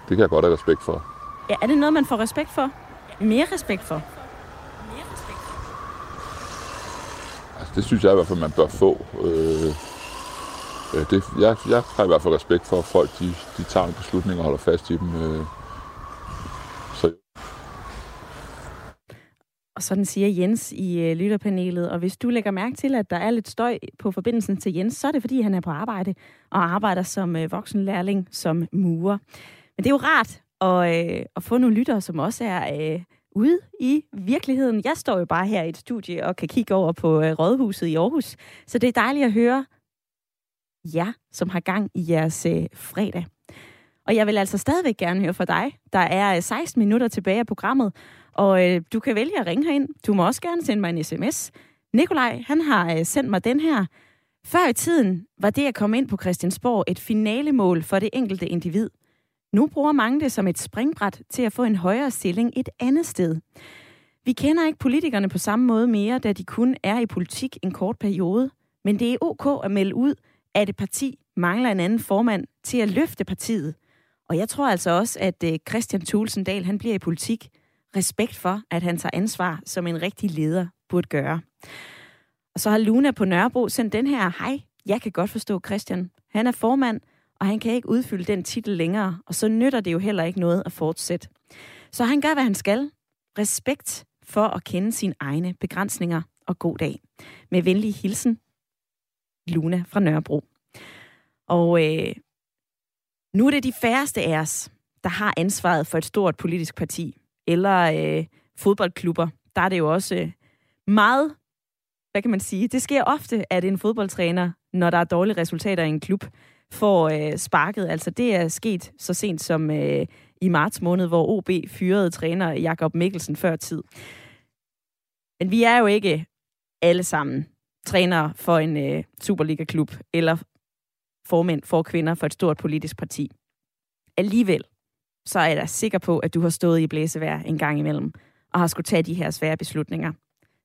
det kan jeg godt have respekt for. Ja, er det noget, man får respekt for? Mere respekt for? Altså, det synes jeg i hvert fald, man bør få. Øh, det, jeg, jeg har i hvert fald respekt for, at folk de, de tager en beslutning og holder fast i dem. Øh. Så og sådan siger Jens i øh, lytterpanelet. Og hvis du lægger mærke til, at der er lidt støj på forbindelsen til Jens, så er det, fordi han er på arbejde og arbejder som øh, voksenlærling, som murer. Men det er jo rart at, øh, at få nogle lyttere, som også er øh, ude i virkeligheden. Jeg står jo bare her i et studie og kan kigge over på øh, Rådhuset i Aarhus. Så det er dejligt at høre jer, som har gang i jeres øh, fredag. Og jeg vil altså stadigvæk gerne høre fra dig. Der er øh, 16 minutter tilbage af programmet, og øh, du kan vælge at ringe herind. Du må også gerne sende mig en sms. Nikolaj, han har øh, sendt mig den her. Før i tiden var det at komme ind på Christiansborg et finalemål for det enkelte individ. Nu bruger mange det som et springbræt til at få en højere stilling et andet sted. Vi kender ikke politikerne på samme måde mere, da de kun er i politik en kort periode. Men det er ok at melde ud, at et parti mangler en anden formand til at løfte partiet. Og jeg tror altså også, at øh, Christian Thulsendal han bliver i politik. Respekt for, at han tager ansvar, som en rigtig leder burde gøre. Og så har Luna på Nørrebro sendt den her, hej, jeg kan godt forstå Christian. Han er formand, og han kan ikke udfylde den titel længere, og så nytter det jo heller ikke noget at fortsætte. Så han gør, hvad han skal. Respekt for at kende sine egne begrænsninger, og god dag. Med venlig hilsen, Luna fra Nørrebro. Og øh, nu er det de færreste af os, der har ansvaret for et stort politisk parti, eller øh, fodboldklubber. Der er det jo også øh, meget, hvad kan man sige, det sker ofte, at en fodboldtræner, når der er dårlige resultater i en klub, får øh, sparket. Altså det er sket så sent som øh, i marts måned, hvor OB fyrede træner Jakob Mikkelsen før tid. Men vi er jo ikke alle sammen trænere for en øh, Superliga-klub, eller formænd for kvinder for et stort politisk parti. Alligevel, så er jeg da sikker på, at du har stået i blæsevejr en gang imellem, og har skulle tage de her svære beslutninger.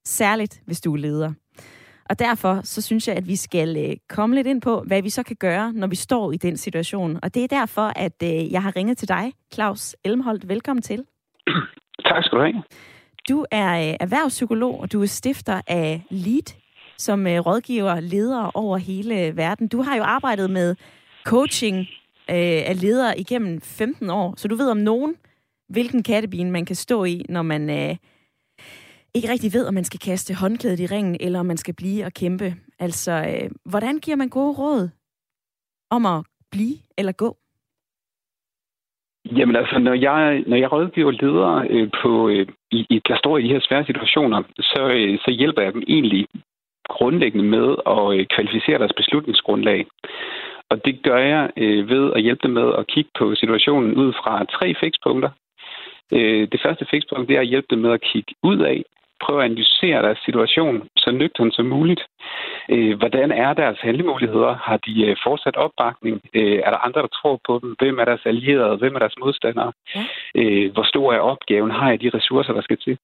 Særligt, hvis du er leder. Og derfor så synes jeg, at vi skal øh, komme lidt ind på, hvad vi så kan gøre, når vi står i den situation. Og det er derfor, at øh, jeg har ringet til dig, Claus Elmholdt. Velkommen til. Tak skal du have. Du er øh, erhvervspsykolog, og du er stifter af LEAD, som rådgiver ledere over hele verden. Du har jo arbejdet med coaching øh, er leder igennem 15 år, så du ved om nogen, hvilken kattebine man kan stå i, når man øh, ikke rigtig ved, om man skal kaste håndklædet i ringen, eller om man skal blive og kæmpe. Altså, øh, hvordan giver man gode råd om at blive eller gå? Jamen altså, når jeg, når jeg rådgiver ledere, øh, på, øh, i, i, der står i de her svære situationer, så, øh, så hjælper jeg dem egentlig grundlæggende med at øh, kvalificere deres beslutningsgrundlag. Og det gør jeg øh, ved at hjælpe dem med at kigge på situationen ud fra tre fikspunkter. Øh, det første fikspunkt det er at hjælpe dem med at kigge ud af, prøve at analysere deres situation så nøgtern som muligt. Øh, hvordan er deres handlemuligheder? Har de øh, fortsat opbakning? Øh, er der andre, der tror på dem? Hvem er deres allierede? Hvem er deres modstandere? Ja. Øh, hvor stor er opgaven? Har jeg de ressourcer, der skal til?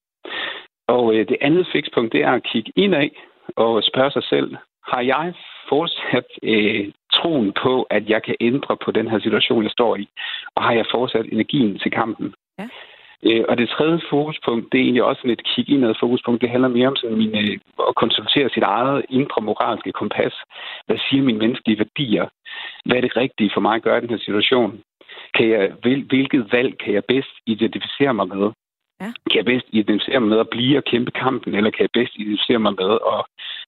Og øh, det andet fikspunkt, det er at kigge indad og spørge sig selv, har jeg fortsat øh, troen på, at jeg kan ændre på den her situation, jeg står i? Og har jeg fortsat energien til kampen? Ja. Øh, og det tredje fokuspunkt, det er egentlig også et kig indad fokuspunkt. Det handler mere om sådan mine, at konsultere sit eget indre moralske kompas. Hvad siger mine menneskelige værdier? Hvad er det rigtige for mig at gøre i den her situation? Kan jeg, hvil, hvilket valg kan jeg bedst identificere mig med? Ja. Kan jeg bedst identificere mig med at blive og kæmpe kampen, eller kan jeg bedst identificere mig med at,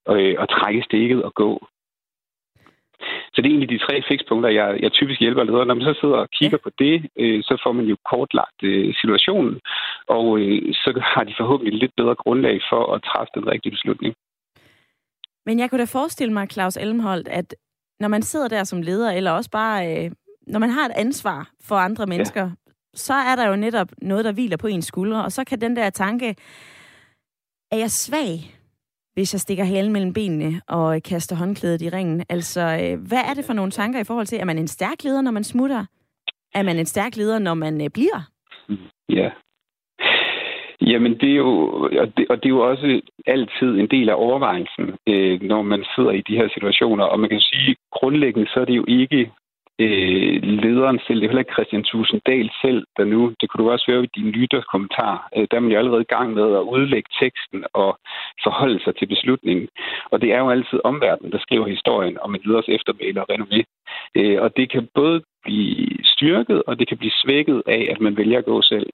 at, at trække stikket og gå? Så det er egentlig de tre fikspunkter, jeg, jeg typisk hjælper ledere. Når man så sidder og kigger ja. på det, øh, så får man jo kortlagt øh, situationen, og øh, så har de forhåbentlig lidt bedre grundlag for at træffe den rigtige beslutning. Men jeg kunne da forestille mig, Claus Elmholdt, at når man sidder der som leder, eller også bare, øh, når man har et ansvar for andre mennesker, ja. så er der jo netop noget, der hviler på ens skuldre, og så kan den der tanke, er jeg svag? Hvis jeg stikker halen mellem benene og kaster håndklædet i ringen. Altså, øh, hvad er det for nogle tanker i forhold til, er man en stærk leder, når man smutter? Er man en stærk leder, når man øh, bliver? Ja. Jamen, det er jo, og det, og det er jo også altid en del af overvejelsen, øh, når man sidder i de her situationer. Og man kan sige, grundlæggende så er det jo ikke øh, lederen selv, det er heller ikke Christian Tusinddal selv, der nu, det kunne du også høre i din lytterkommentar, øh, der er man jo allerede i gang med at udlægge teksten og forholde sig til beslutningen. Og det er jo altid omverdenen, der skriver historien om en leders eftermæle og renommé. Øh, og det kan både blive styrket, og det kan blive svækket af, at man vælger at gå selv.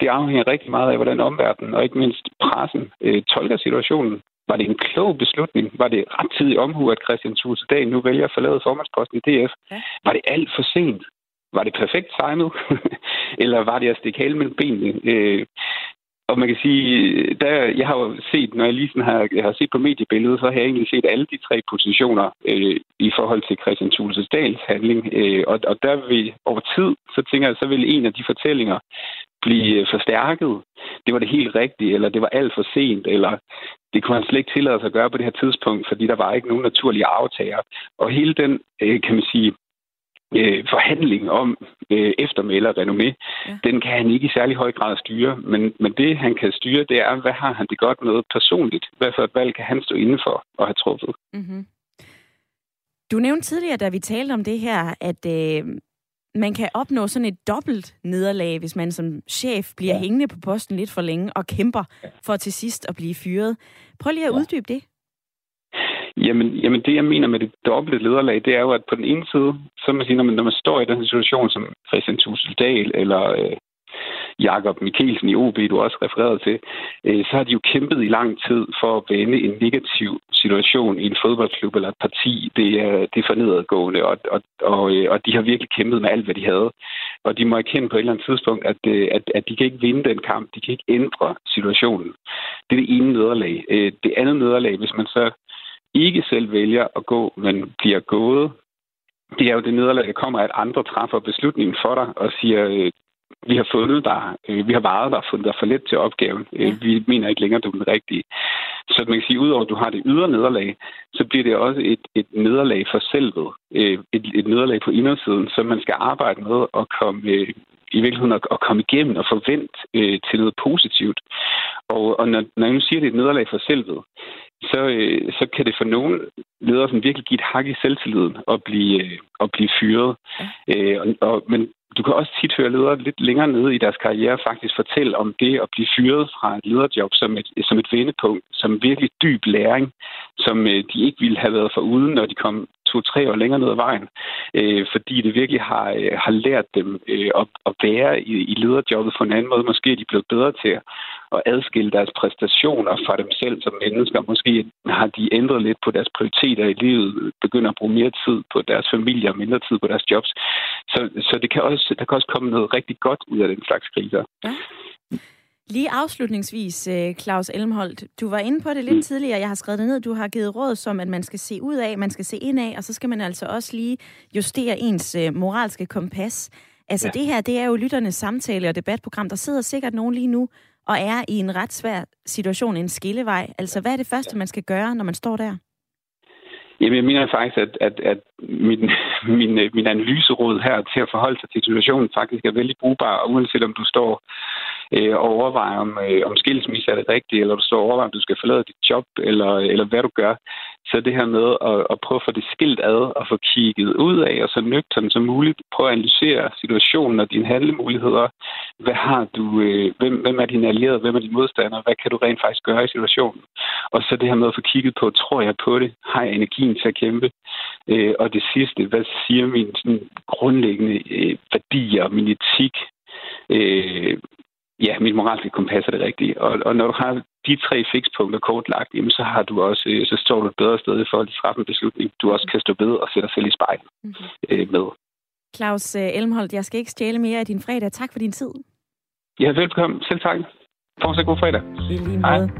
Det afhænger rigtig meget af, hvordan omverdenen og ikke mindst pressen øh, tolker situationen. Var det en klog beslutning? Var det ret tid omhu, at Christian Thulse nu vælger at forlade formandsposten i DF? Ja. Var det alt for sent? Var det perfekt timet? Eller var det at stikke hale mellem benene? Øh, og man kan sige, der, jeg har jo set, når jeg lige sådan har, jeg har set på mediebilledet, så har jeg egentlig set alle de tre positioner øh, i forhold til Christian Thulses Dals handling. Øh, og, og der vil over tid, så tænker jeg, så vil en af de fortællinger blive forstærket. Det var det helt rigtige, eller det var alt for sent, eller det kunne han slet ikke tillade sig at gøre på det her tidspunkt, fordi der var ikke nogen naturlige aftager. Og hele den, øh, kan man sige, øh, forhandling om øh, eftermæle og renommé, ja. den kan han ikke i særlig høj grad styre. Men, men det, han kan styre, det er, hvad har han det godt med personligt? Hvad for et valg kan han stå inden for og have truffet? Mm-hmm. Du nævnte tidligere, da vi talte om det her, at øh, man kan opnå sådan et dobbelt nederlag, hvis man som chef bliver ja. hængende på posten lidt for længe og kæmper for til sidst at blive fyret. Prøv lige at ja. uddybe det. Jamen, jamen, det jeg mener med det dobbelte lederlag, det er jo, at på den ene side, så man siger, når man, når man står i den situation som Christian Tuseldal eller øh, Jakob Mikkelsen i OB, du også refereret til, øh, så har de jo kæmpet i lang tid for at vende en negativ situation i en fodboldklub eller et parti. Det er, det er for nedadgående, og, og, og, øh, og de har virkelig kæmpet med alt, hvad de havde. Og de må erkende på et eller andet tidspunkt, at, øh, at, at de kan ikke vinde den kamp. De kan ikke ændre situationen. Det er det ene nederlag. Øh, det andet nederlag, hvis man så ikke selv vælger at gå, men bliver gået, det er jo det nederlag, der kommer, at andre træffer beslutningen for dig og siger, vi har fundet dig, øh, vi har varet dig og fundet dig for lidt til opgaven. Øh, ja. Vi mener ikke længere, du er den rigtige. Så man kan sige, udover at du har det ydre nederlag, så bliver det også et, et nederlag for selvet. Et, et nederlag på indersiden, som man skal arbejde med at komme i virkeligheden at, at komme igennem og forvente øh, til noget positivt. Og, og når, når jeg nu siger, at det er et nederlag for selvet, så, øh, så kan det for nogle ledere som virkelig give et hak i selvtilliden og blive, øh, og blive fyret. Ja. Øh, og, og, men du kan også tit høre ledere lidt længere nede i deres karriere faktisk fortælle om det at blive fyret fra et lederjob som et, som et vendepunkt, som virkelig dyb læring, som øh, de ikke ville have været for uden, når de kom to-tre år længere ned ad vejen, øh, fordi det virkelig har, øh, har lært dem øh, at, at være i, i lederjobbet på en anden måde. Måske er de blevet bedre til at, at adskille deres præstationer fra dem selv som mennesker. Måske har de ændret lidt på deres prioriteter i livet, begynder at bruge mere tid på deres familie og mindre tid på deres jobs. Så, så det kan også, der kan også komme noget rigtig godt ud af den slags kriser. Ja. Lige afslutningsvis, øh, Claus Elmholdt, du var inde på det lidt mm. tidligere, jeg har skrevet det ned, du har givet råd som, at man skal se ud af, man skal se ind af, og så skal man altså også lige justere ens øh, moralske kompas. Altså ja. det her, det er jo lytternes samtale og debatprogram. Der sidder sikkert nogen lige nu og er i en ret svær situation, en skillevej. Altså hvad er det første, man skal gøre, når man står der? Jamen, jeg mener faktisk, at, at, at min, min, min analyseråd her til at forholde sig til situationen faktisk er vældig brugbar, uanset om du står øh, og overvejer, om, øh, om skilsmisse er det rigtige, eller du står og overvejer, om du skal forlade dit job, eller, eller hvad du gør. Så det her med at, at prøve at få det skilt ad og få kigget ud af, og så nøgternt som muligt prøve at analysere situationen og dine handlemuligheder. Hvad har du, øh, hvem, hvem er dine allierede, hvem er dine modstandere, hvad kan du rent faktisk gøre i situationen? Og så det her med at få kigget på, tror jeg på det? Har jeg energien til at kæmpe? Øh, og det sidste, hvad siger mine sådan, grundlæggende øh, værdier, min etik? Øh, ja, mit moralske kompas er det rigtige. Og, og når du har de tre fikspunkter kortlagt, jamen, så har du også, øh, så står du et bedre sted i forhold til træffe en beslutning. Du også kan stå ved og sætte dig selv i spejl mm-hmm. øh, med. Claus øh, Elmholdt, jeg skal ikke stjæle mere af din fredag. Tak for din tid. Ja, velkommen. Selv tak. Fortsat god fredag. I lige måde.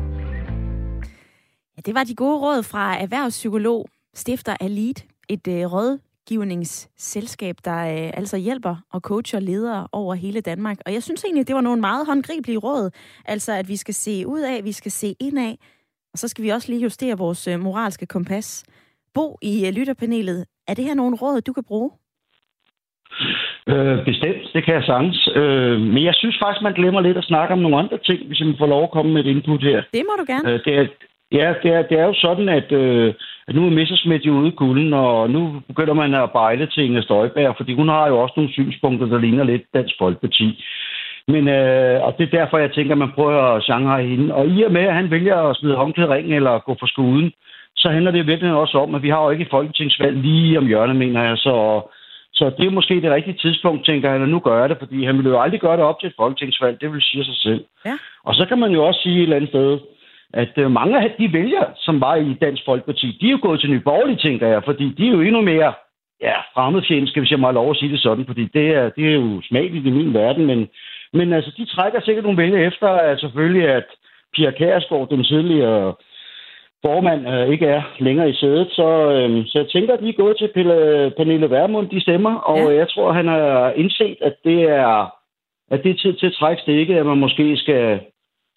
Ja, det var de gode råd fra erhvervspsykolog, stifter af LEAD, et øh, råd, rådgivningsselskab, der øh, altså hjælper og coacher ledere over hele Danmark. Og jeg synes egentlig, det var nogle meget håndgribelige råd. Altså, at vi skal se ud af, vi skal se ind af, og så skal vi også lige justere vores øh, moralske kompas. Bo i øh, lytterpanelet, er det her nogle råd, du kan bruge? Øh, bestemt, det kan jeg sagtens. Øh, men jeg synes faktisk, man glemmer lidt at snakke om nogle andre ting, hvis man får lov at komme med et input her. Det må du gerne. Øh, det, er, Ja, det er, det er jo sådan, at, øh, at nu er Messersmith jo ude i kulden, og nu begynder man at bejle til Inger Støjberg, fordi hun har jo også nogle synspunkter, der ligner lidt Dansk Folkeparti. Men, øh, og det er derfor, jeg tænker, at man prøver at genre hende. Og i og med, at han vælger at smide håndklæderingen eller gå for skuden, så handler det virkelig også om, at vi har jo ikke et folketingsvalg lige om hjørnet, mener jeg. Så, Så det er måske det rigtige tidspunkt, tænker han, at nu gør jeg det, fordi han ville jo aldrig gøre det op til et folketingsvalg, det vil sige sig selv. Ja. Og så kan man jo også sige et eller andet sted, at øh, mange af de vælgere, som var i Dansk Folkeparti, de er jo gået til Nye Borgerlige, tænker jeg, fordi de er jo endnu mere ja, fremmedfjendske, hvis jeg må have lov at sige det sådan, fordi det er, det er jo smageligt i min verden, men, men altså, de trækker sikkert nogle vælgere efter, at selvfølgelig, at Pia Kærsgaard, den tidligere formand, øh, ikke er længere i sædet, så, øh, så jeg tænker, at de er gået til Pelle, Pernille Vermund, de stemmer, og ja. jeg tror, han har indset, at det er, at det er tid til at trække stikket, at man måske skal,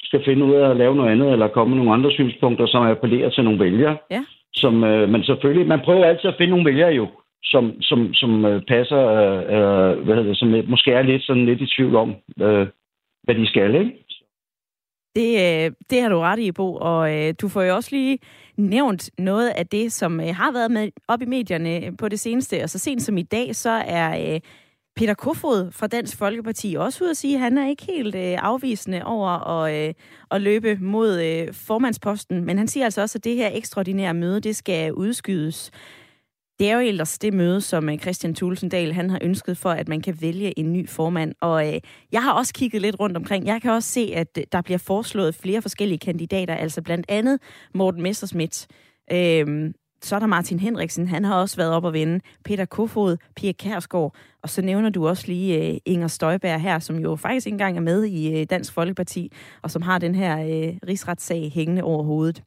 skal finde ud af at lave noget andet, eller komme med nogle andre synspunkter, som appellerer til nogle vælgere. Ja. Som, øh, men selvfølgelig, man prøver altid at finde nogle vælgere jo, som, som, som øh, passer, øh, øh, hvad hedder det, som måske er lidt, sådan lidt i tvivl om, øh, hvad de skal, ikke? Det, øh, det har du ret i, Bo, og øh, du får jo også lige nævnt noget af det, som øh, har været med op i medierne på det seneste, og så sent som i dag, så er øh, Peter Kofod fra Dansk Folkeparti også ud at sige, at han er ikke helt øh, afvisende over at, øh, at løbe mod øh, formandsposten, men han siger altså også, at det her ekstraordinære møde, det skal udskydes. Det er jo ellers det møde, som øh, Christian Tulsendal han har ønsket for, at man kan vælge en ny formand. Og øh, jeg har også kigget lidt rundt omkring. Jeg kan også se, at øh, der bliver foreslået flere forskellige kandidater, altså blandt andet Morten Messerschmidt. Øh, så er der Martin Henriksen, han har også været op og vinde. Peter Kofod, Pia Kærsgaard, og så nævner du også lige uh, Inger Støjberg her, som jo faktisk ikke engang er med i uh, Dansk Folkeparti, og som har den her uh, rigsretssag hængende over hovedet.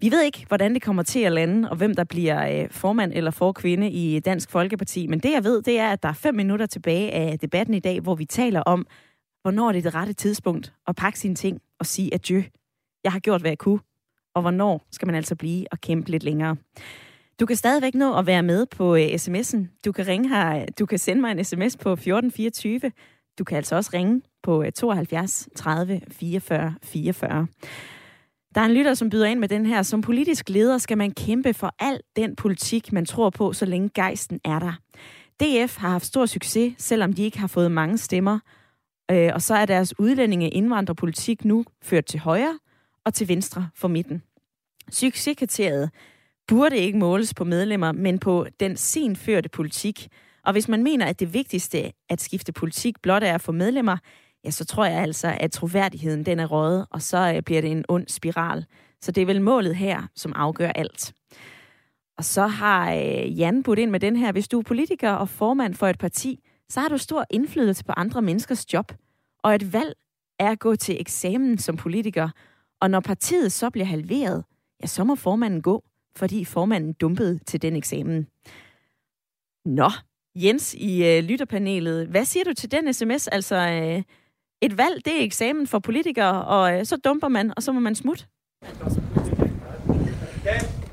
Vi ved ikke, hvordan det kommer til at lande, og hvem der bliver uh, formand eller forkvinde i Dansk Folkeparti, men det jeg ved, det er, at der er fem minutter tilbage af debatten i dag, hvor vi taler om, hvornår det er det rette tidspunkt at pakke sine ting og sige adieu. Jeg har gjort, hvad jeg kunne og hvornår skal man altså blive og kæmpe lidt længere. Du kan stadigvæk nå at være med på øh, uh, sms'en. Du kan ringe her, du kan sende mig en sms på 1424. Du kan altså også ringe på 72 30 44 44. Der er en lytter, som byder ind med den her. Som politisk leder skal man kæmpe for al den politik, man tror på, så længe gejsten er der. DF har haft stor succes, selvom de ikke har fået mange stemmer. Øh, og så er deres udlændinge indvandrerpolitik nu ført til højre og til venstre for midten. Succeskriteriet burde ikke måles på medlemmer, men på den senførte politik. Og hvis man mener, at det vigtigste at skifte politik blot er at få medlemmer, ja, så tror jeg altså, at troværdigheden den er røget, og så øh, bliver det en ond spiral. Så det er vel målet her, som afgør alt. Og så har øh, Jan budt ind med den her. Hvis du er politiker og formand for et parti, så har du stor indflydelse på andre menneskers job. Og et valg er at gå til eksamen som politiker. Og når partiet så bliver halveret, ja, så må formanden gå, fordi formanden dumpede til den eksamen. Nå, Jens i øh, lytterpanelet, hvad siger du til den sms? Altså, øh, et valg, det er eksamen for politikere, og øh, så dumper man, og så må man smutte.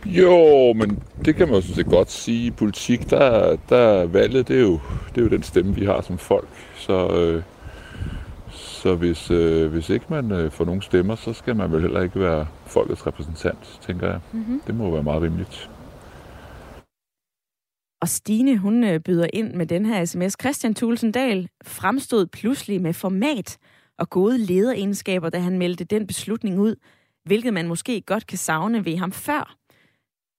Jo, men det kan man jo sådan set godt sige. I politik, der, der valget, det er, jo, det er jo den stemme, vi har som folk. Så, øh, så hvis, øh, hvis ikke man øh, får nogen stemmer, så skal man vel heller ikke være folkets repræsentant, tænker jeg. Mm-hmm. Det må være meget rimeligt. Og Stine, hun øh, byder ind med den her sms. Christian Tulsendal fremstod pludselig med format og gode lederegenskaber, da han meldte den beslutning ud, hvilket man måske godt kan savne ved ham før.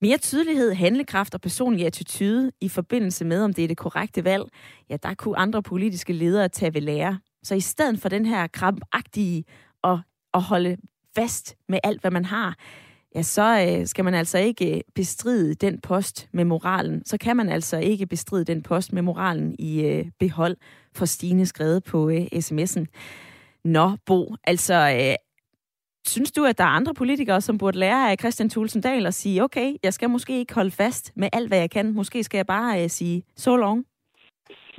Mere tydelighed, handlekraft og personlig attitude i forbindelse med, om det er det korrekte valg, ja, der kunne andre politiske ledere tage ved lære. Så i stedet for den her krampagtige og at holde fast med alt, hvad man har, ja, så øh, skal man altså ikke øh, bestride den post med moralen. Så kan man altså ikke bestride den post med moralen i øh, behold for Stine skrevet på øh, sms'en. Nå, Bo, altså, øh, synes du, at der er andre politikere, som burde lære af Christian Thulsen Dahl og sige, okay, jeg skal måske ikke holde fast med alt, hvad jeg kan. Måske skal jeg bare øh, sige, so long.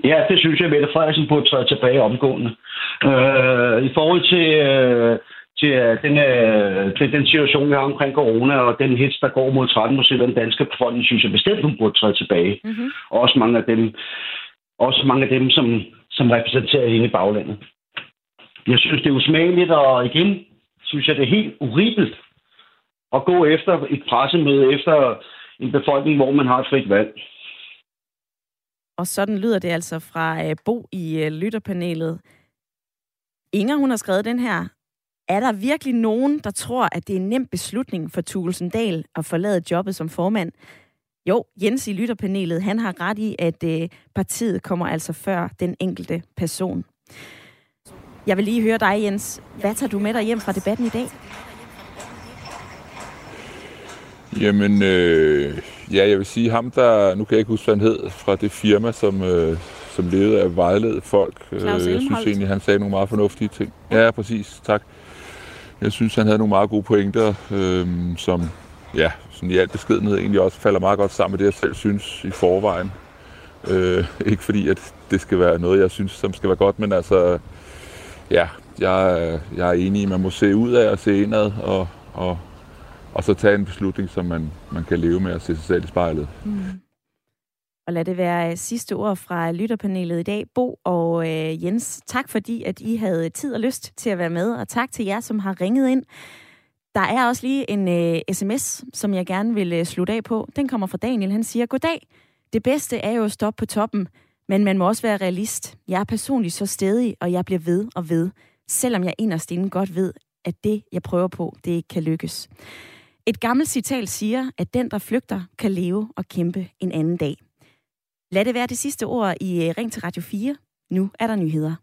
Ja, det synes jeg, Mette Frederiksen burde træde tilbage omgående. Øh, I forhold til, øh, til, øh, den, øh, til den situation, vi har omkring corona, og den hits, der går mod 13 procent af den danske befolkning, synes jeg bestemt, hun burde træde tilbage. Mm-hmm. Og også mange af dem, også mange af dem som, som repræsenterer hende i baglandet. Jeg synes, det er usmageligt, og igen synes jeg, det er helt urimeligt at gå efter et pressemøde efter en befolkning, hvor man har et frit valg. Og sådan lyder det altså fra øh, Bo i øh, lytterpanelet. Inger, hun har skrevet den her. Er der virkelig nogen, der tror, at det er en nem beslutning for Tulsendal at forlade jobbet som formand? Jo, Jens i lytterpanelet, han har ret i, at øh, partiet kommer altså før den enkelte person. Jeg vil lige høre dig, Jens. Hvad tager du med dig hjem fra debatten i dag? Jamen, øh, ja, jeg vil sige ham, der, nu kan jeg ikke huske, hvad han hed, fra det firma, som, øh, som levede af at vejlede folk. Øh, jeg synes egentlig, han sagde nogle meget fornuftige ting. Ja, præcis, tak. Jeg synes, han havde nogle meget gode pointer, øh, som ja, sådan i al beskedenhed egentlig også falder meget godt sammen med det, jeg selv synes i forvejen. Øh, ikke fordi, at det skal være noget, jeg synes, som skal være godt, men altså, ja, jeg, er- jeg er enig i, at man må se ud af og se indad, og, og, og så tage en beslutning, som man, man kan leve med at se sig selv i spejlet. Mm. Og lad det være øh, sidste ord fra lytterpanelet i dag. Bo og øh, Jens, tak fordi, at I havde tid og lyst til at være med, og tak til jer, som har ringet ind. Der er også lige en øh, sms, som jeg gerne vil øh, slutte af på. Den kommer fra Daniel. Han siger, Goddag. Det bedste er jo at stoppe på toppen, men man må også være realist. Jeg er personligt så stedig, og jeg bliver ved og ved, selvom jeg inderst inden godt ved, at det, jeg prøver på, det ikke kan lykkes. Et gammelt citat siger, at den, der flygter, kan leve og kæmpe en anden dag. Lad det være det sidste ord i øh, Ring til Radio 4. Nu er der nyheder.